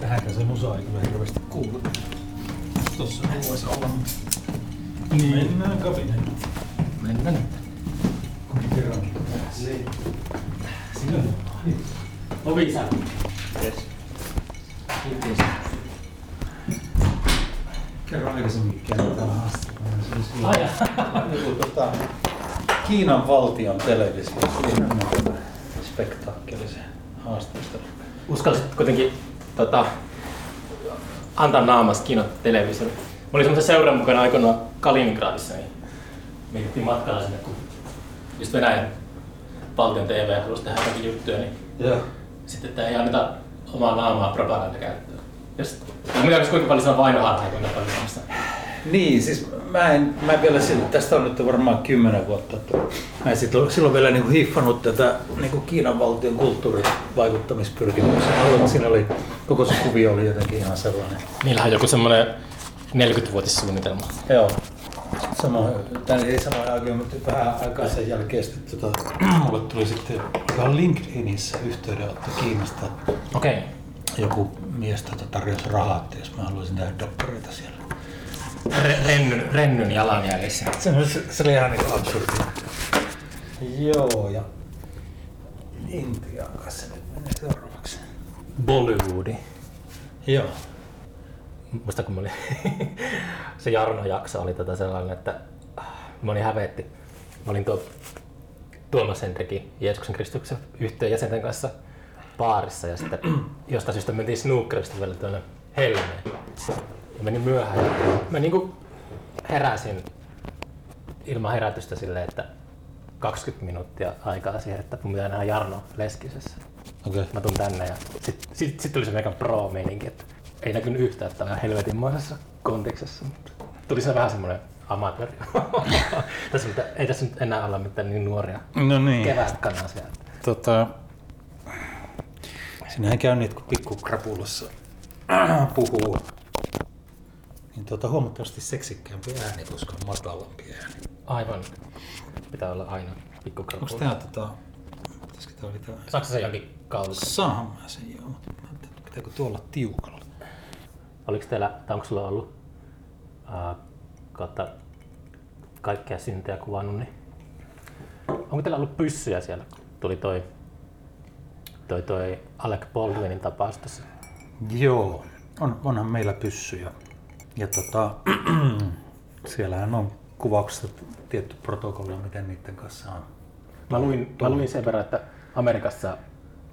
Tähänkään se musa ei kyllä hirveästi kuulu. Tossa ei voisi olla. Niin. Mennään kabinettiin. Mennään nyt. Kumpi kerran. Niin. Sinä on. Ovi sä. Yes. Kiitos. Kerran aikaisemmin käännetään haastattelua. Ai joku tota, Kiinan valtion televisio. Ihan spektaakkelisen haastattelun. Uskallisit kuitenkin tota, antaa naamas Kiinan television. Mä olin semmoisen seuran mukana aikoinaan Kaliningradissa, niin mietittiin matkalla sinne, kun just Venäjän valtion TV halusi tehdä jotakin juttuja, niin Joo. sitten että ei anneta omaa naamaa propagandakäyttöön. Jos, en tiedä, kuinka paljon se on vainoharhaa, kuinka paljon semmoista. Niin, siis mä en, mä en vielä siltä, tästä on nyt varmaan kymmenen vuotta. Mä en sit ole, silloin vielä niin hiffannut tätä niin Kiinan valtion kulttuurivaikuttamispyrkimyksiä. Siinä oli, koko se kuvio oli jotenkin ihan sellainen. Niillähän on joku semmoinen 40-vuotissuunnitelma. Joo. Sama, tän ei samoin aikaan, mutta vähän aikaa sen jälkeen sitten tota, mulle tuli sitten ihan LinkedInissä yhteydenotto Kiinasta. Okei. Okay. Joku mies tota, tarjosi rahaa, että jos mä haluaisin tehdä doktoreita siellä. Re- rennyn, rennyn jalanjäljissä. Se, se, se oli ihan niin absurdia. Joo, ja Intiaan kanssa nyt menee seuraavaksi. Bollywoodi. Joo. Muista kun mä olin, se Jarno-jakso oli tota sellainen, että äh, mä olin hävetti. Mä olin tuo Tuomas Henrikin Jeesuksen Kristuksen yhteen jäsenten kanssa baarissa ja sitten jostain syystä mentiin snookerista vielä tuonne Helmeen. Ja menin myöhään ja mä niinku heräsin ilman herätystä silleen, että 20 minuuttia aikaa siihen, että mun pitää nähdä Jarno Leskisessä. Okei. Okay. Mä tuun tänne ja sit, sit, sit tuli se mega pro meininki, että ei näkynyt yhtään, että on helvetinmoisessa kontiksessa. Mutta tuli se vähän semmoinen amatööri. tässä, ei tässä nyt enää olla mitään niin nuoria No niin. kevätkanaa siellä. Tota, sinähän käy että kun pikkukrapulassa puhuu, niin tota, huomattavasti seksikkäämpi ääni, koska on matalampi ääni. Aivan. Pitää olla aina Onko pikkukrapula. tää tota, pitäisikö tää pitää... Saatko se jonkin kautta? Saahan mä sen joo, pitääkö tuolla tiukalla? Oliko teillä, tai onko sulla ollut ää, kautta kaikkea syntejä kuvannut, niin onko teillä ollut pyssyjä siellä, kun tuli toi, toi, toi Alec Baldwinin tapaus tässä? Joo, on, onhan meillä pyssyjä. Ja tota, siellähän on kuvauksessa tietty protokolla, miten niiden kanssa on. Mä luin, mä luin sen verran, että Amerikassa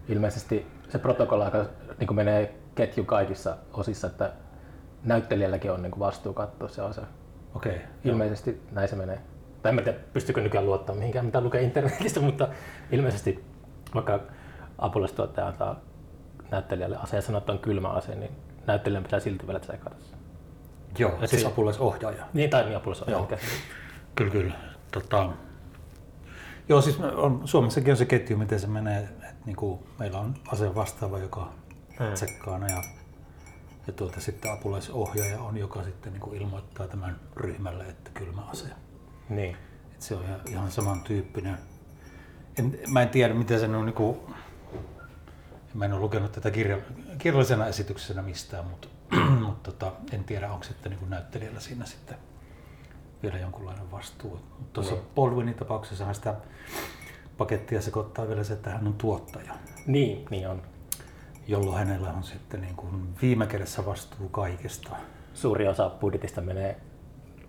ilmeisesti se protokolla aika niin menee ketju kaikissa osissa, että näyttelijälläkin on niin vastuu katsoa se osa. Okei, Ilmeisesti näin se menee. Tai en tiedä, pystyykö nykyään luottamaan mihinkään, mitä lukee internetistä, mutta ilmeisesti vaikka apulaistuottaja antaa näyttelijälle ase ja sanoo, että on kylmä ase, niin näyttelijän pitää silti vielä se. Joo, Ja siis siis- apulaisohjaaja. Niin, tai niin apulaisohjaaja. Joo. se- Kyllä, kyllä. Tota, joo, siis on, Suomessakin on se ketju, miten se menee. Että niinku, meillä on aseen vastaava, joka Hmm. tsekkaa ne ja, ja tuota, sitten apulaisohjaaja on, joka sitten niinku ilmoittaa tämän ryhmälle, että kylmä ase. Niin. Et se on ihan, ihan samantyyppinen. En, mä en tiedä, miten se on niinku, mä en ole lukenut tätä kirja, kirjallisena esityksenä mistään, mutta, mutta tota, en tiedä, onko sitten niinku näyttelijällä siinä sitten vielä jonkunlainen vastuu. Mutta tuossa Niin. Baldwinin tapauksessahan sitä pakettia sekoittaa vielä se, että hän on tuottaja, Niin, niin on. jolloin hänellä on sitten niin kuin viime kädessä vastuu kaikesta. Suuri osa budjetista menee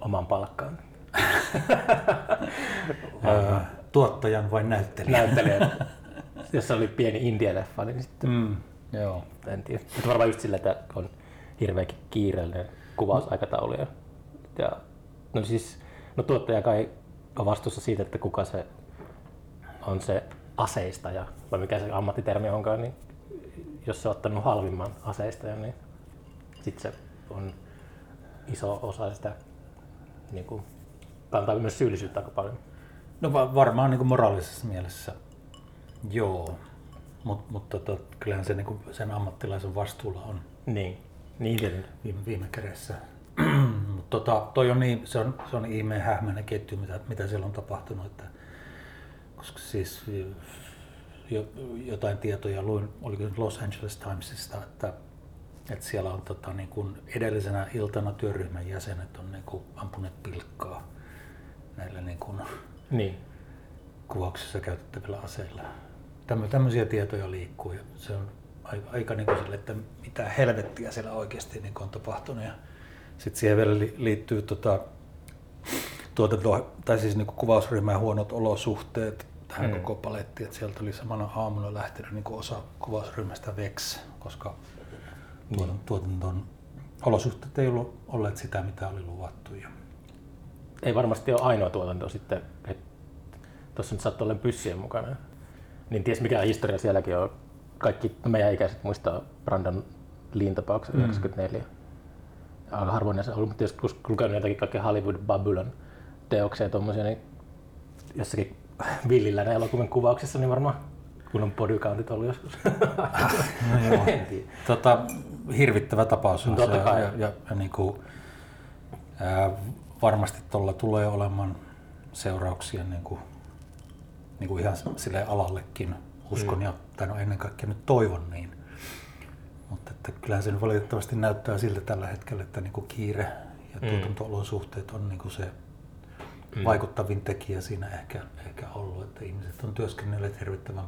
oman palkkaan. Öö, tuottajan vai näyttelijän? Näyttelijä. Jos se oli pieni indie-leffa, niin sitten Mm, joo. en tiedä. Mutta varmaan just sillä, että on hirveäkin kiireellinen kuvausaikataulu. Ja, ja no siis, no tuottaja kai on vastuussa siitä, että kuka se on se aseistaja, vai mikä se ammattitermi onkaan, niin jos se on ottanut halvimman aseistajan, niin sitten se on iso osa sitä niin kuin, kantaa myös syyllisyyttä aika paljon. No va- varmaan niin kuin moraalisessa mielessä joo, Mut, mutta tot, kyllähän se niin kuin sen ammattilaisen vastuulla on Niin, niin tietenkin. viime, viime kädessä. Mutta tota, toi on niin, se on, se on ihmeen hähmäinen ketju, mitä, mitä siellä on tapahtunut. Että, koska siis jo, jotain tietoja luin, oliko Los Angeles Timesista, että Et siellä on tota, niin kun edellisenä iltana työryhmän jäsenet on niin kun ampuneet pilkkaa näillä niin kun Niin. kuvauksissa käytettävillä aseilla. Tämmö, tämmöisiä tietoja liikkuu ja se on aika, aika niin kuin sille, että mitä helvettiä siellä oikeasti niin on tapahtunut. Ja sitten siihen vielä li, liittyy tota, tuotanto, tai siis niin kuvausryhmän huonot olosuhteet tähän Mm. koko palettiin. Että sieltä oli samana aamuna lähtenyt niin kuin osa kuvausryhmästä veksi, koska tuotanton, tuotanton olosuhteet ei ollut olleet sitä, mitä oli luvattu. Ja Ei varmasti ole ainoa tuotanto sitten, että tuossa nyt saattaa olla pyssyjen mukana. Niin ties mikä historia sielläkin on. Kaikki meidän ikäiset muistaa Brandon Lean tapauksen Mm. 94. Aika harvoin on ollut, mutta jos lukenut jotakin kaikkea Hollywood Babylon teoksia tuommoisia, niin jossakin villillä elokuvien kuvauksissa, niin varmaan kun on bodycountit ollut joskus. No joo. tota, hirvittävä tapaus on No totta se, kai. ja, ja, ja niin kuin, ää, varmasti tuolla tulee olemaan seurauksia niin kuin, niin kuin ihan sille alallekin, uskon Mm. ja tai no ennen kaikkea nyt toivon niin. Mutta että kyllähän se nyt valitettavasti näyttää siltä tällä hetkellä, että niin kuin kiire ja Mm. tuotanto-olosuhteet on niin kuin se Mm. vaikuttavin tekijä siinä ehkä, ehkä ollut, että ihmiset on työskennelleet hirvittävän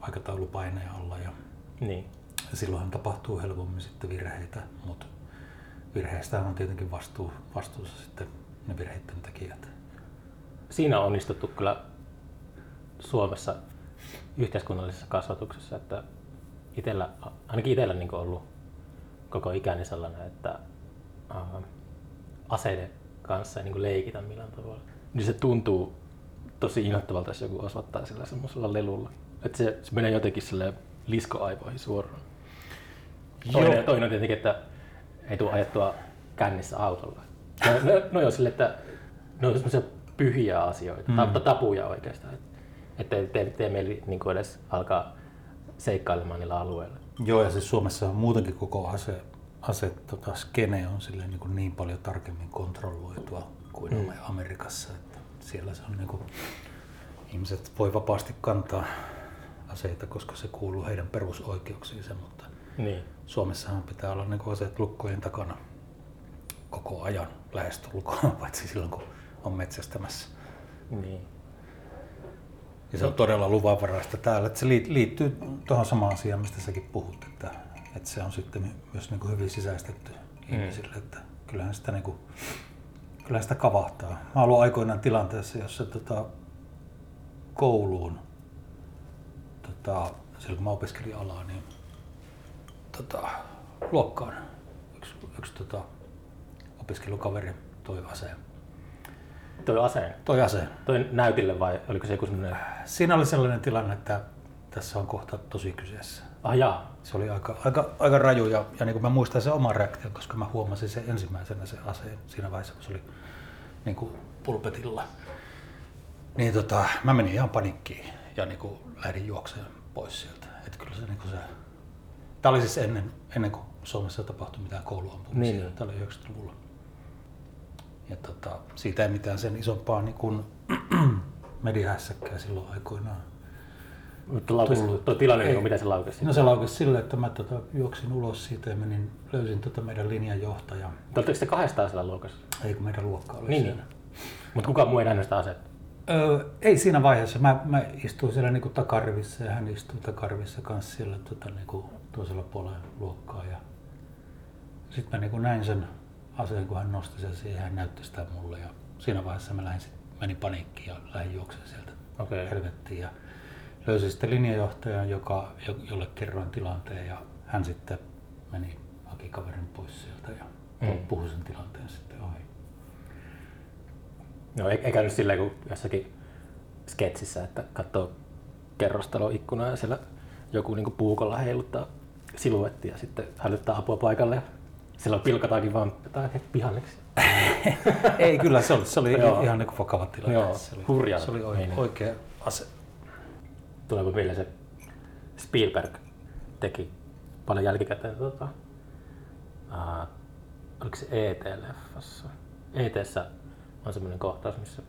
aikataulupaineen alla ja Niin. ja silloinhan tapahtuu helpommin sitten virheitä, mutta virheistä on tietenkin vastuu, vastuussa sitten ne virheiden tekijät. siinä on onnistuttu kyllä Suomessa yhteiskunnallisessa kasvatuksessa, että itellä, ainakin itsellä niin ollut koko ikäni sellainen, että äh, aseiden kanssa ei niin leikitä millään tavalla. Niin se tuntuu tosi innoittavalta, jos joku osoittaa sillä semmoisella lelulla. Että se, se menee jotenkin sille liskoaivoihin suoraan. Toinen, Joo. toinen on tietenkin, että ei tule ajettua kännissä autolla. No, no, no joo, sille, että ne on semmoisia pyhiä asioita, mm. tapuja oikeastaan. Että ei tee, tee mieli niin kuin edes alkaa seikkailemaan niillä alueilla. Joo, ja siis Suomessa on muutenkin koko ase, ase tota, skene on silleen niin, kuin niin paljon tarkemmin kontrolloitua kuin mm. Amerikassa. Että siellä se on niin kuin, ihmiset voi vapaasti kantaa aseita, koska se kuuluu heidän perusoikeuksiinsa, mutta Niin. Suomessahan pitää olla niin kuin aseet lukkojen takana koko ajan lähestulkoon, paitsi silloin kun on metsästämässä. niin. Ja se on todella luvanvaraista täällä. Että se liit- liittyy tuohon samaan asiaan, mistä säkin puhut, että, että se on sitten myös niin kuin hyvin sisäistetty ihmisille, että kyllähän sitä, niin kuin, kyllähän sitä kavahtaa. Mä olen ollut aikoinaan tilanteessa, jossa tota, kouluun, tota, silloin kun mä opiskelin alaa, niin tota, luokkaan yksi, yksi tota, opiskelukaveri toi aseen. Toi aseen. Toi aseen. Toi näytille vai oliko se joku semmoinen... Siinä oli sellainen tilanne, että tässä on kohta tosi kyseessä. Ah jaa. Se oli aika, aika, aika raju ja, ja niin kuin mä muistan sen oman reaktion, koska mä huomasin sen ensimmäisenä se aseen siinä vaiheessa, kun se oli niin kuin pulpetilla. Niin tota, mä menin ihan panikkiin ja niin kuin lähdin juokseen pois sieltä. Että kyllä se, niin kuin se... Tämä oli siis ennen, ennen kuin Suomessa tapahtui mitään kouluampumisia. Niin, niin. Tämä oli 90-luvulla. Ja tota, siitä ei mitään sen isompaa niin kuin mediahässäkkää silloin aikoinaan. Mutta laukesi, Tullut. tuo tilanne, Ei. niin mitä se laukesi? No se laukesi silleen, että mä tota, juoksin ulos siitä ja menin, löysin tota meidän linjanjohtajan. Oletteko te kahdestaan siellä luokassa? Ei kun meidän luokka oli Niin, siellä. niin. Mutta kukaan muu ei nähnyt sitä asetta? Öö, ei siinä vaiheessa. Mä, mä istuin siellä niinku takarivissä ja hän istui takarivissä kanssa siellä tota, niinku, toisella puolella luokkaa. Ja sitten mä niinku näin sen aseen, kun hän nosti sen siihen hän näytti sitä mulle. Ja siinä vaiheessa mä lähdin sit, menin paniikkiin ja lähdin juoksemaan sieltä Okei. helvettiin. Ja löysin sitten linjajohtajan, joka, jo- jolle kerroin tilanteen ja hän sitten meni, haki kaverin pois sieltä ja Mm. puhui sen tilanteen sitten ohi. No ei, ei käynyt silleen kuin jossakin sketsissä, että katsoo kerrostalon ikkunaa ja siellä joku niin puukolla heiluttaa siluettia ja sitten hälyttää apua paikalle ja silloin pilkataankin vaan jotain pihanneksi. Ei kyllä, se oli, se oli Joo. ihan niin vakava tilanne. Joo, se oli, hurjaa se oli oikea, oikea ase. Tuleeko mieleen se Spielberg teki paljon jälkikäteen tota, uh, oliko se ET-leffassa? ETssä on semmoinen kohtaus, missä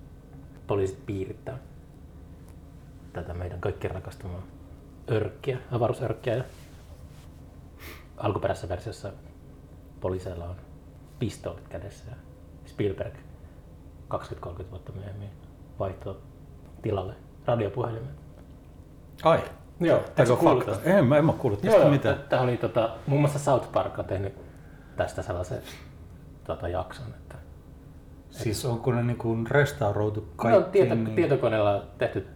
poliisit piirittää tätä meidän kaikkien rakastamaa örkkiä, avaruusörkkiä. Ja alkuperäisessä versiossa poliiseilla on pistoolit kädessä ja Spielberg 20-30 vuotta myöhemmin vaihtoi tilalle radiopuhelimet. Ai. Joo, eikö kuullut fakta? En, mä en mä kuullut tästä Joo, mitään. Tämä oli tota, muun muassa South Park on tehnyt tästä sellaisen tota, jakson, että Siis onko ne niinku restauroitu no, kaikki? tieto, niin... tietokoneella on tehty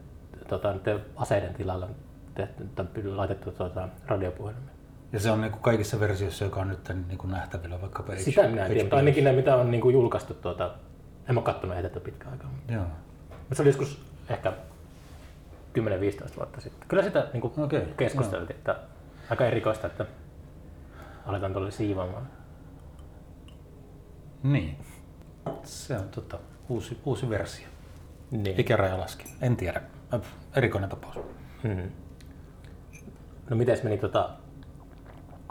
tota, aseiden tilalle on tehty, laitettu tota, radiopuhelimet. Ja se on niinku kaikissa versioissa, joka on nyt niinku nähtävillä vaikka H- Sitä minä en tiedä, mutta ainakin ne, mitä on niin kuin julkaistu, tuota, en ole kattonut heitä pitkään aikaa. Joo. Mutta se oli joskus ehkä 10-15 vuotta sitten. Kyllä sitä niin kuin Okei, keskusteltiin, että aika erikoista, että aletaan tuolle siivoamaan. Niin. Se on tota, uusi, uusi versio. Niin. Ikäraja laski. En tiedä. Äh, Erikoinen tapaus. Mm. No miten meni tota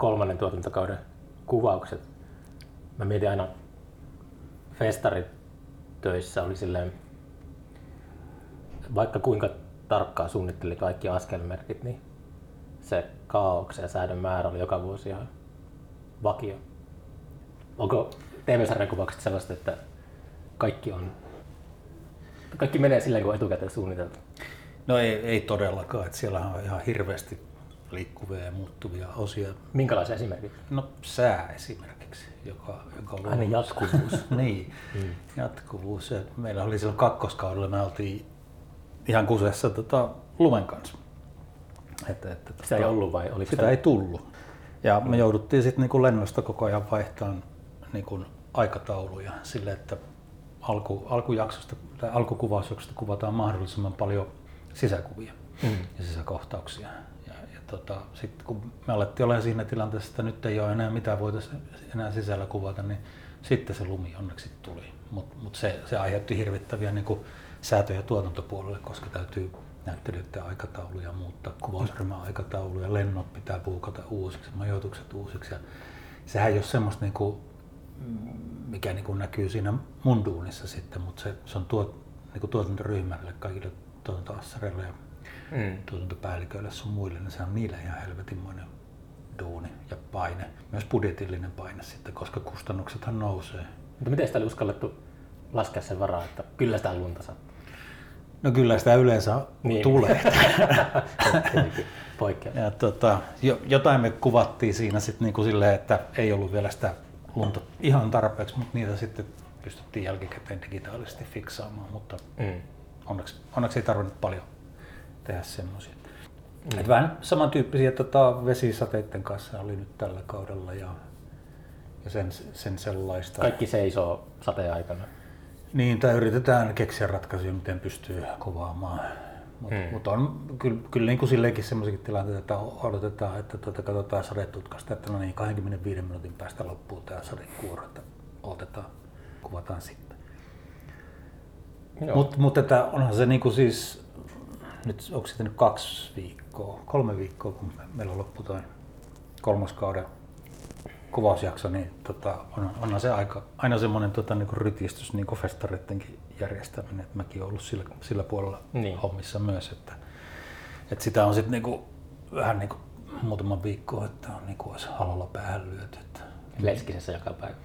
kolmannen tuotantokauden kuvaukset? Mä mietin aina festaritöissä oli silleen, vaikka kuinka tarkkaan suunnitteli kaikki askelmerkit, niin se kaauksen ja säädön määrä oli joka vuosi ihan vakio. Onko TV-sarjan kuvaukset sellaista, että kaikki on kaikki menee silleen, kun etukäteen suunniteltu? No ei, ei todellakaan. Että siellä on ihan hirveästi liikkuvia ja muuttuvia osia. Minkälaisia esimerkiksi? No sää esimerkiksi, joka, joka on Aina jatkuvuus. niin, jatkuvuus. Ja meillä oli silloin kakkoskaudella, me oltiin ihan kuseessa tota, lumen kanssa. Että, että, Sitä ei ollut vai oliko Sitä se? ei tullut. Ja me jouduttiin sitten niinku lennosta koko ajan vaihtamaan niinku aikatauluja sille, että alku, alkujaksosta tai alkukuvausjaksosta kuvataan mahdollisimman paljon sisäkuvia Mm. ja sisäkohtauksia. Tota, sitten kun me alettiin olla siinä tilanteessa, että nyt ei ole enää mitään voitaisiin enää sisällä kuvata, niin sitten se lumi onneksi tuli. Mutta mut se, se aiheutti hirvittäviä niin kuin säätöjä tuotantopuolelle, koska täytyy näyttelijöiden aikatauluja muuttaa, kuvausryhmän aikatauluja, lennot pitää puukata uusiksi, majoitukset uusiksi. Ja sehän ei ole semmoista, niin kuin, mikä niin kuin näkyy siinä mun duunissa sitten, mutta se, se on tuot, niin kuin tuotantoryhmälle, kaikille tuotantoassareille ja Mm. tuotantopäälliköille sun muille, niin se on niille ihan helvetinmoinen duuni ja paine. Myös budjetillinen paine sitten, koska kustannuksethan nousee. Mutta miten sitä oli uskallettu laskea sen varaa, että kyllä sitä lunta saa? No kyllä sitä yleensä Niin. niin. tulee. Poikkeus. Ja tota, jo, jotain me kuvattiin siinä sitten niinku silleen, että ei ollut vielä sitä lunta ihan tarpeeksi, mutta niitä sitten pystyttiin jälkikäteen digitaalisesti fiksaamaan, mutta Mm. onneksi, onneksi ei tarvinnut paljon tehdä semmoisia. Mm. Et vähän samantyyppisiä tota, vesisateiden kanssa oli nyt tällä kaudella ja, ja sen, sen sellaista. Kaikki seisoo sateen aikana. Niin, tai yritetään keksiä ratkaisuja, miten pystyy kuvaamaan. Mutta mm. mut on kyllä, kyllä niin kuin silleenkin sellaisiakin tilanteita, että odotetaan, että tuota, katsotaan sadetutkasta, että no niin, 25 minuutin päästä loppuu tämä sadekuoro, että otetaan, kuvataan sitten. Mutta mut, onhan se niinku siis, nyt onko sitten nyt kaksi viikkoa, kolme viikkoa, kun me- meillä loppu toi kolmoskauden kuvausjakso, niin tota, on, onhan se aika, aina semmoinen tota, niinku rytistys niin festareittenkin järjestäminen, että mäkin olen ollut sillä, sillä puolella Niin. niin. hommissa myös, että, että sitä on sitten niinku, vähän niinku muutama viikko, että on niinku olisi halolla päähän lyöty. Että, Leskisessä joka päivä.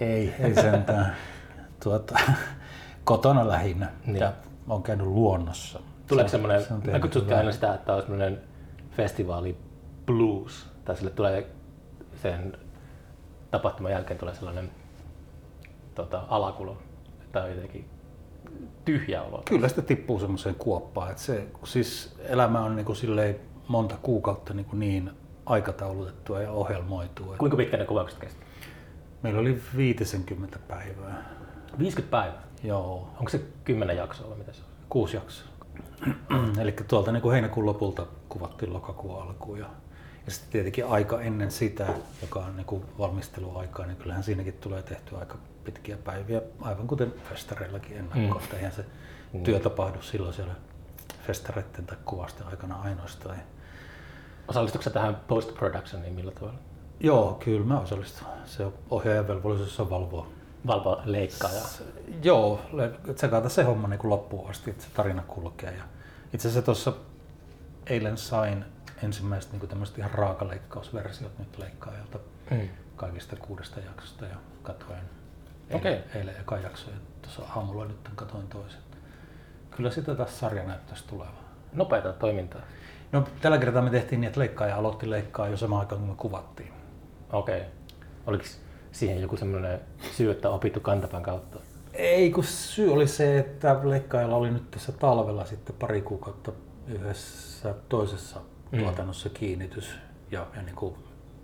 ei, ei sentään. tuota, kotona lähinnä. Niin. Ja on käynyt luonnossa. Tuleeko Se semmoinen, se mä hyvää. aina sitä, että on semmoinen festivaali blues, tai sille tulee sen tapahtuman jälkeen tulee sellainen tota, alakulo, että on jotenkin tyhjä olo. Kyllä sitä tippuu semmoiseen kuoppaan. Että se, siis elämä on niin kuin silleen monta kuukautta niin, kuin niin aikataulutettua ja ohjelmoitua. Kuinka pitkä ne kuvaukset kesti? Meillä oli 50 päivää. 50 päivää. Joo, Onko se 10 jaksoa vai mitä se on? kuusi jaksoa. Eli tuolta niin kuin heinäkuun lopulta kuvattiin lokakuun alkuun. Ja, ja sitten tietenkin aika ennen sitä, joka on niin kuin valmisteluaikaa, niin kyllähän siinäkin tulee tehty aika pitkiä päiviä, aivan kuten festareillakin ennakkoon. Mm. Eihän se Mm. työ tapahdu silloin siellä festareiden tai kuvasten aikana ainoastaan. Osallistuiko tähän post-productioniin millä tavalla? Joo, kyllä mä osallistun. Se ohjaajan velvollisuus on valvoa. Valvo leikkaa ja... Joo, tsekata se homma niin kuin loppuun asti, että se tarina kulkee. Ja itse asiassa tuossa eilen sain ensimmäiset niin tämmöiset ihan raakaleikkausversiot nyt leikkaajalta Mm. kaikista kuudesta jaksosta ja katoin Okei. eilen, eilen eka jakso ja tuossa aamulla nyt katoin toisen. Kyllä sitä taas sarja näyttäisi tulevan. Nopeata toimintaa. No, tällä kertaa me tehtiin niin, että leikkaaja aloitti leikkaa jo samaan aikaan, kun me kuvattiin. Okei. Okay. Oliko siihen joku semmoinen syy, että opittu kantapään kautta? Ei, kun syy oli se, että leikkaajalla oli nyt tässä talvella sitten pari kuukautta yhdessä toisessa Mm. tuotannossa kiinnitys. Ja, ja niin kuin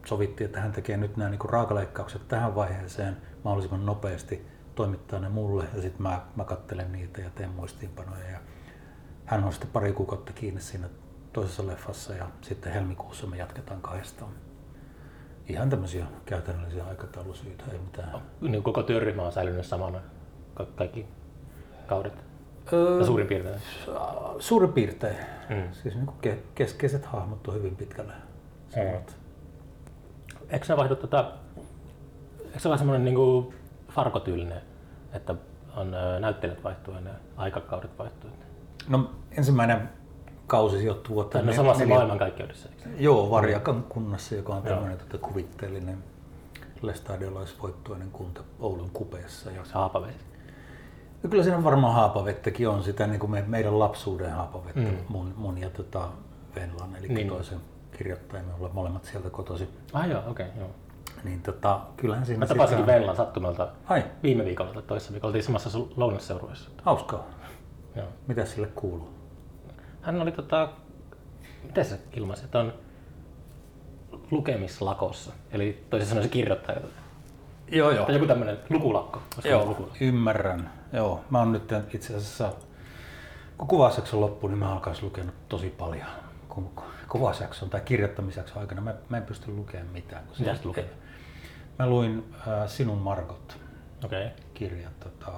sovittiin, että hän tekee nyt nämä niin kuin raakaleikkaukset tähän vaiheeseen mahdollisimman nopeasti, toimittaa ne mulle ja sitten mä, mä kattelen niitä ja teen muistiinpanoja. Ja hän on sitten pari kuukautta kiinni siinä toisessa leffassa ja sitten helmikuussa me jatketaan kahdestaan. Ihan tämmöisiä käytännöllisiä aikataulusyitä, ei mitään. Niin koko työryhmä on säilynyt samana ka- kaikki kaudet. Öö, suurin piirtein. Suurin piirtein. Mm. Siis niin kuin ke- keskeiset hahmot on hyvin pitkälle samat. Eikö se vaihdu tota, eikö se ole semmoinen niinku farkotyylinen, että on näyttelijät vaihtuu ja ne aikakaudet vaihtuu? No ensimmäinen kausi sijoittuu no nel- samassa neljä- maailmankaikkeudessa. Joo, Varjakan kunnassa, joka on tämmöinen tota, kuvitteellinen lestadiolaisvoittoinen kunta Oulun kupeessa. Ja, haapavesi. ja kyllä siinä varmaan haapavettäkin on sitä niin kuin me, meidän lapsuuden haapavettä, Mm. mun, mun ja tota Venlan, eli Niin. niin. toisen kirjoittajan, me ollaan molemmat sieltä kotoisin. Ah joo, okei. Okay, joo. Niin tota, kyllähän siinä Mä tapasinkin sitä- Venlan sattumalta Ai, viime viikolla tai toisessa viikolla. Oltiin samassa lounasseurueessa. hauskaa. Joo. Mitä sille kuuluu? Hän oli tota, miten se ilmaisi, että on lukemislakossa. Eli toisin sanoen se kirjoittaa jotain. Joo, joo. Tai joku tämmöinen lukulakko. Joo, lukulakko? ymmärrän. Joo, mä oon nyt itse asiassa, kun kuvausjakso loppuu, niin mä alkaisin lukenut tosi paljon. Kun kuvausjakson tai kirjoittamisjakson aikana mä, mä en pysty lukemaan mitään. Kun Mitä lukenut? Mä luin äh, Sinun Margot Okei. Okay. kirjan. Tota,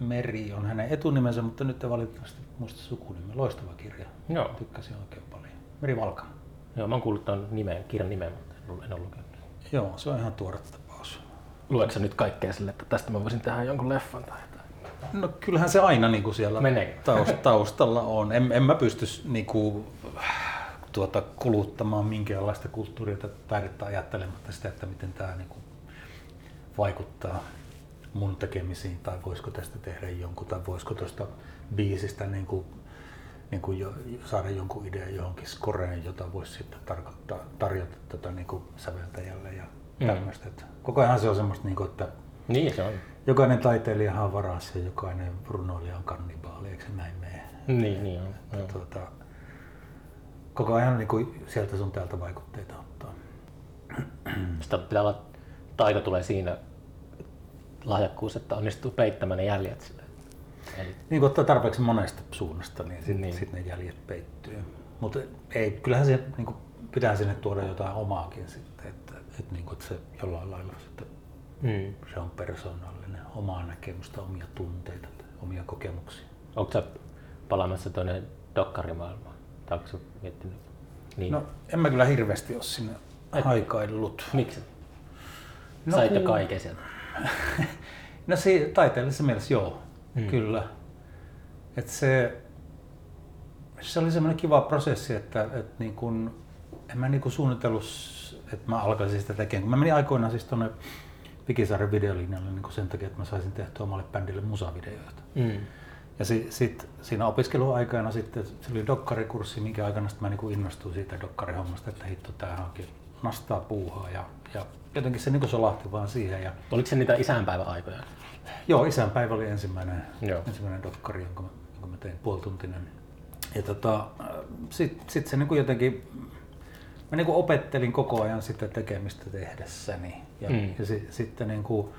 Meri on hänen etunimensä, mutta nyt ei valitettavasti muista sukunimen. Loistava kirja. Joo. Tykkäsin oikein paljon. Meri Valka. Joo, mä oon kuullut tuon nimen, kirjan nimen, mutta en ole lukenut. Joo, se on ihan tuore tapaus. Luetko nyt kaikkea sille, että tästä mä voisin tehdä jonkun leffan tai jotain? No kyllähän se aina niin kuin siellä Menee. taust- taustalla on. En, en mä pysty niin kuin, tuota, kuluttamaan minkäänlaista kulttuuria tai taidetta ajattelematta sitä, että miten tämä niin kuin, vaikuttaa mun tekemisiin tai voisiko tästä tehdä jonkun tai voisiko tuosta biisistä niin kuin, niin kuin jo, saada jonkun idean johonkin skoreen, jota voisi sitten tarkoittaa, tarjota tota, niin kuin säveltäjälle ja Mm. tämmöistä. Mm. Koko ajan se on semmoista, niin kuin, että Niin se on. Jokainen taiteilija on varas ja jokainen runoilija on kannibaali, eikö se näin mene? Niin, niin on. Joo. Tuota, koko ajan niin kuin sieltä sun täältä vaikutteita ottaa. Sitä pitää olla, taito tulee siinä lahjakkuus, että onnistuu peittämään ne jäljet sille. Eli Niin kun ottaa tarpeeksi monesta suunnasta, niin sitten Niin. sit ne jäljet peittyy. Mutta ei, kyllähän se niin kuin, pitää sinne tuoda jotain omaakin sitten, että, että, niin kuin, että se jollain lailla sitten, mm. se on persoonallinen, omaa näkemystä, omia tunteita, omia kokemuksia. Onko sä palaamassa tuonne dokkarimaailmaan? Tai onko miettinyt? Niin. No en mä kyllä hirveästi ole sinne Et- haikaillut. Miksi? No Sait jo kun- kaiken sieltä. No se, taiteellisessa mielessä joo, Mm. kyllä. Et se, se oli semmoinen kiva prosessi, että, että niin kun, en mä niin kun suunnitellut, että mä alkaisin sitä tekemään. Mä menin aikoinaan siis tuonne Vikisaaren videolinjalle niin sen takia, että mä saisin tehtyä omalle bändille musavideoita. Mm. Ja si, sit, siinä opiskeluaikana sitten se oli dokkarikurssi, minkä aikana sitten mä niin innostuin siitä dokkarihommasta, että hitto, tämähän onkin nastaa puuhaa. Ja, ja jotenkin se niin solahti vaan siihen. Ja Oliko se niitä isänpäivän aikoja? Joo, isänpäivä oli ensimmäinen, Joo. ensimmäinen dokkari, jonka mä, jonka mä tein puolituntinen. Ja tota, sitten sit se niinku jotenkin, mä niinku opettelin koko ajan sitä tekemistä tehdessäni. Ja, Mm. ja si, sitten niinku,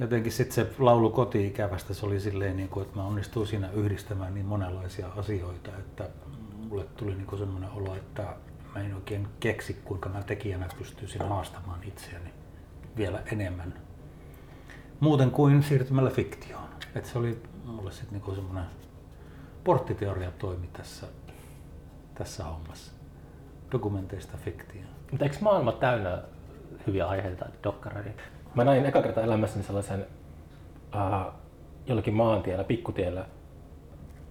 jotenkin sit se laulu koti-ikävästä, se oli silleen, niinku, että mä onnistuin siinä yhdistämään niin monenlaisia asioita, että mulle tuli niinku semmoinen olo, että mä en oikein keksi, kuinka mä tekijänä pystyisin haastamaan itseäni vielä enemmän muuten kuin siirtymällä fiktioon. Et se oli mulle sitten niinku semmoinen porttiteoria toimi tässä, tässä hommassa. Dokumenteista fiktioon. Mutta eikö maailma täynnä hyviä aiheita dokkareita? Mä näin eka kerta elämässäni sellaisen uh, jollakin maantiellä, pikkutiellä,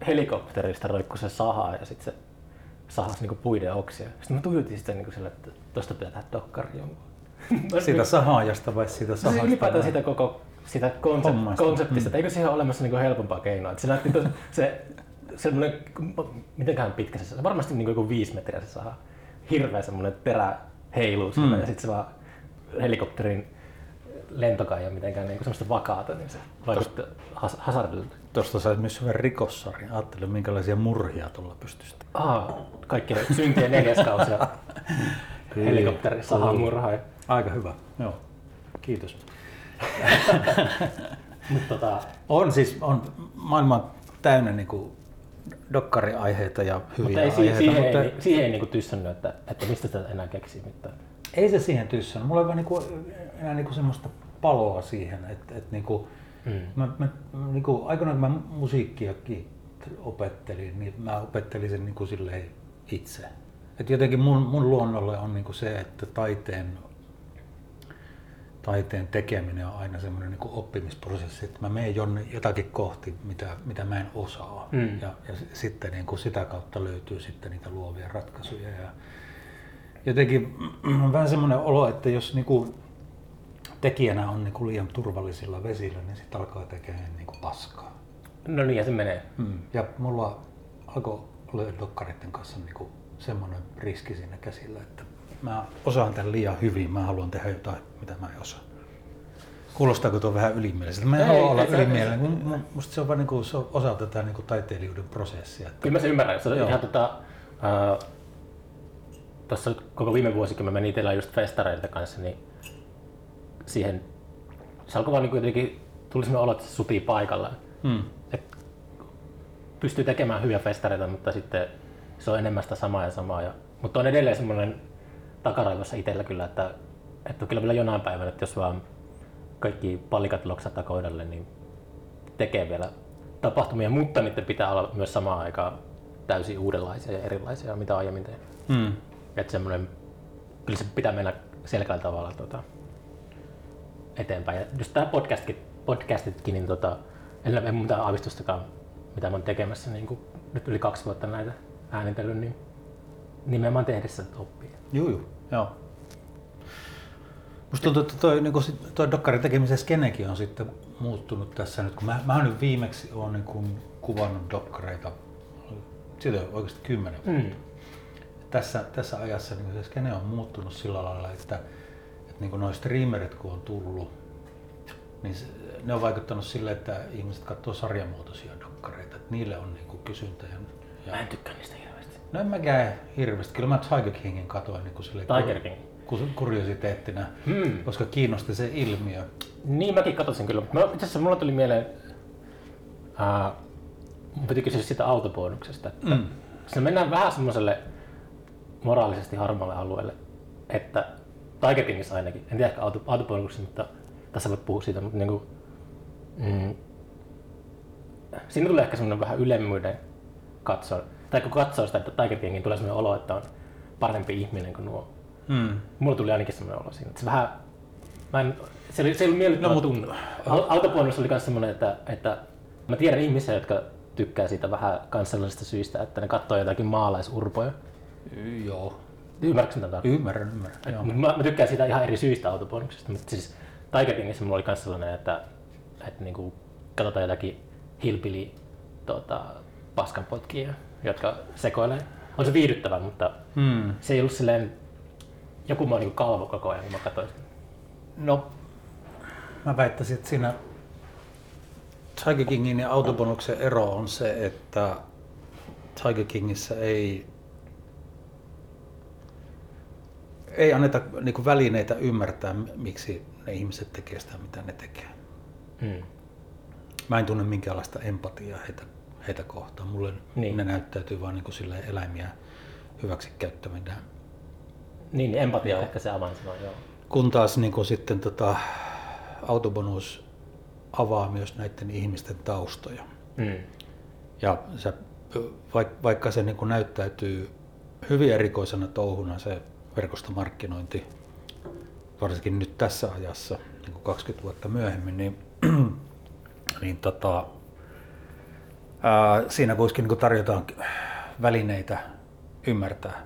helikopterista roikkui se saha ja sitten se sahas niin puiden oksia. Sitten mä tuijotin sitä niin sillä, että tosta pitää tehdä dokkari jonkun. Siitä sahaajasta vai siitä Siis sahasta? ylipäätään vai? siitä koko sitä konsept, konseptista, että eikö siihen ole olemassa niin helpompaa keinoa. Että se näytti tos, se, semmoinen, mitenkään pitkä se, se varmasti niin joku viisi metriä se saha. Hirveä semmoinen terä heiluu siinä Mm. ja sitten se vaan helikopterin lentokaan ole mitenkään niin semmoista vakaata, niin se vaikuttaa has, hazardilta. Tuosta sait myös hyvän rikossarjan. Ajattelin, minkälaisia murhia tuolla pystyisi. Aa, kaikki ne syntien neljäs kausi ja helikopteri sahaa murhaa. Aika hyvä, joo. Kiitos. Mutta tota, On siis, on maailma täynnä niin kuin dokkariaiheita ja hyviä mutta ei, aiheita, siihen, mutta ei, siihen ei niinku tyssännyt, että, että mistä sitä enää keksii mitään. ei se siihen tyssännyt. Mulla ei vaan niinku, enää niinku semmoista paloa siihen, että et niinku, Mm. mä, mä, niinku, aikoinaan kun mä musiikkiakin opettelin, niin mä opettelin sen niinku silleen itse. Et jotenkin mun, mun luonnolle on niinku se, että taiteen, taiteen tekeminen on aina semmoinen niinku oppimisprosessi, että mä menen jonne jotakin kohti, mitä, mitä mä en osaa. Mm. Ja, ja sitten niinku sitä kautta löytyy sitten niitä luovia ratkaisuja. Ja jotenkin on vähän semmoinen olo, että jos niinku tekijänä on niinku liian turvallisilla vesillä, niin sitten alkaa tekemään niinku paskaa. No niin, ja se menee. Mm. Ja mulla alkoi olla dokkareiden kanssa niinku semmoinen riski siinä käsillä, että mä osaan tämän liian hyvin, mä haluan tehdä jotain, mitä mä en osaa. Kuulostaako tuo vähän ylimieliseltä? Mä en Ei, halua olla ylimielinen, kun musta se on, vaan niinku, se on osa tätä niinku taiteilijuuden prosessia. Että, Kyllä mä sen ymmärrän. Se on Joo. ihan tota, ää, tuossa koko viime vuosi, kun mä menin itsellä just festareilta kanssa, niin siihen se alkoi vaan niin jotenkin, tuli sellainen olo, että se sutii paikallaan. mm. Et pystyy tekemään hyviä festareita, mutta sitten se on enemmän sitä samaa ja samaa. Ja, mutta on edelleen semmoinen takaraivossa itsellä kyllä, että, että kyllä vielä jonain päivänä, että jos vaan kaikki palikat loksataan kohdalle, niin tekee vielä tapahtumia, mutta niiden pitää olla myös samaan aikaan täysin uudenlaisia ja erilaisia, mitä aiemmin tehnyt. Mm. Että semmoinen, kyllä se pitää mennä selkeällä tavalla tota, eteenpäin. Ja just tämä podcastkin, podcastitkin, niin tota, en ole mitään aavistustakaan, mitä mä oon tekemässä niin kuin nyt yli kaksi vuotta näitä äänitellyt, niin nimenomaan tehdessä oppii. Juu, juu. Joo. Musta tuntuu, että toi, niin sit, toi dokkarin tekemisen skenekin on sitten muuttunut tässä nyt, kun mä, mä nyt viimeksi olen niin kuvannut dokkareita, siitä on oikeasti kymmenen vuotta. Mm. Tässä, tässä ajassa niin se skene on muuttunut sillä lailla, että, että niin kuin noi streamerit kun on tullut, niin se, ne on vaikuttanut sille, että ihmiset katsoo sarjamuotoisia dokkareita, että niille on niin kysyntä. Ja, Mä ja, en tykkää niistä hirveästi. No en mäkään hirveästi, kyllä mä Tiger Kingin katoin niin kuin sille Tiger King. kuriositeettina, Hmm. koska kiinnosti se ilmiö. Niin mäkin katsoin kyllä. No, itse asiassa mulla tuli mieleen, ää, mun piti kysyä sitä autobonuksesta, että Mm. se mennään vähän semmoiselle moraalisesti harmaalle alueelle, että Tiger Kingissä ainakin, en tiedä ehkä auto, autobonuksessa, mutta tässä voit puhua siitä, mutta niinku, mm, siinä tulee ehkä semmoinen vähän ylemmyyden katsoa, tai kun katsoo sitä, että Tiger Kingin tulee semmoinen olo, että on parempi ihminen kuin nuo. Mm. Mulla tuli ainakin semmoinen olo siinä, että se vähän, mä en, se, oli, se ei ollut miellyttävä No, tunne. Autobonus oli myös semmoinen, että, että mä tiedän ihmisiä, jotka tykkää siitä vähän kans sellaisista syistä, että ne katsoo jotakin maalaisurpoja. Joo. Ymmärrätkö tarkoittaa? Ymmärrän, ymmärrän. Joo. Mä, mä, tykkään siitä ihan eri syistä autobonuksesta, mutta siis Tiger Kingissä mulla oli myös sellainen, että, että niinku, katsotaan jotakin hillbilly tota, paskanpotkia, jotka sekoilee. On se viihdyttävä, mutta Mm. se ei ollut silleen, joku mä oon niinku kalvo koko ajan, kun mä katsoin sitä. No, mä väittäisin, että siinä Tiger Kingin ja autobonuksen ero on se, että Tiger Kingissä ei, ei anneta niin välineitä ymmärtää, miksi ne ihmiset tekee sitä, mitä ne tekee. Mm. Mä en tunne minkäänlaista empatiaa heitä, heitä kohtaan. Mulle Niin. ne näyttäytyy vain niin silleen eläimiä hyväksi käyttämään. Niin, empatia on ehkä se avainsana, joo. Kun taas niin kuin sitten tota, autobonus avaa myös näiden ihmisten taustoja. Mm. Ja se, vaik- vaikka se niin kuin näyttäytyy hyvin erikoisena touhuna se verkostomarkkinointi, varsinkin nyt tässä ajassa, niin kuin 20 vuotta myöhemmin, niin, niin tota, siinä kuitenkin niin tarjotaan välineitä ymmärtää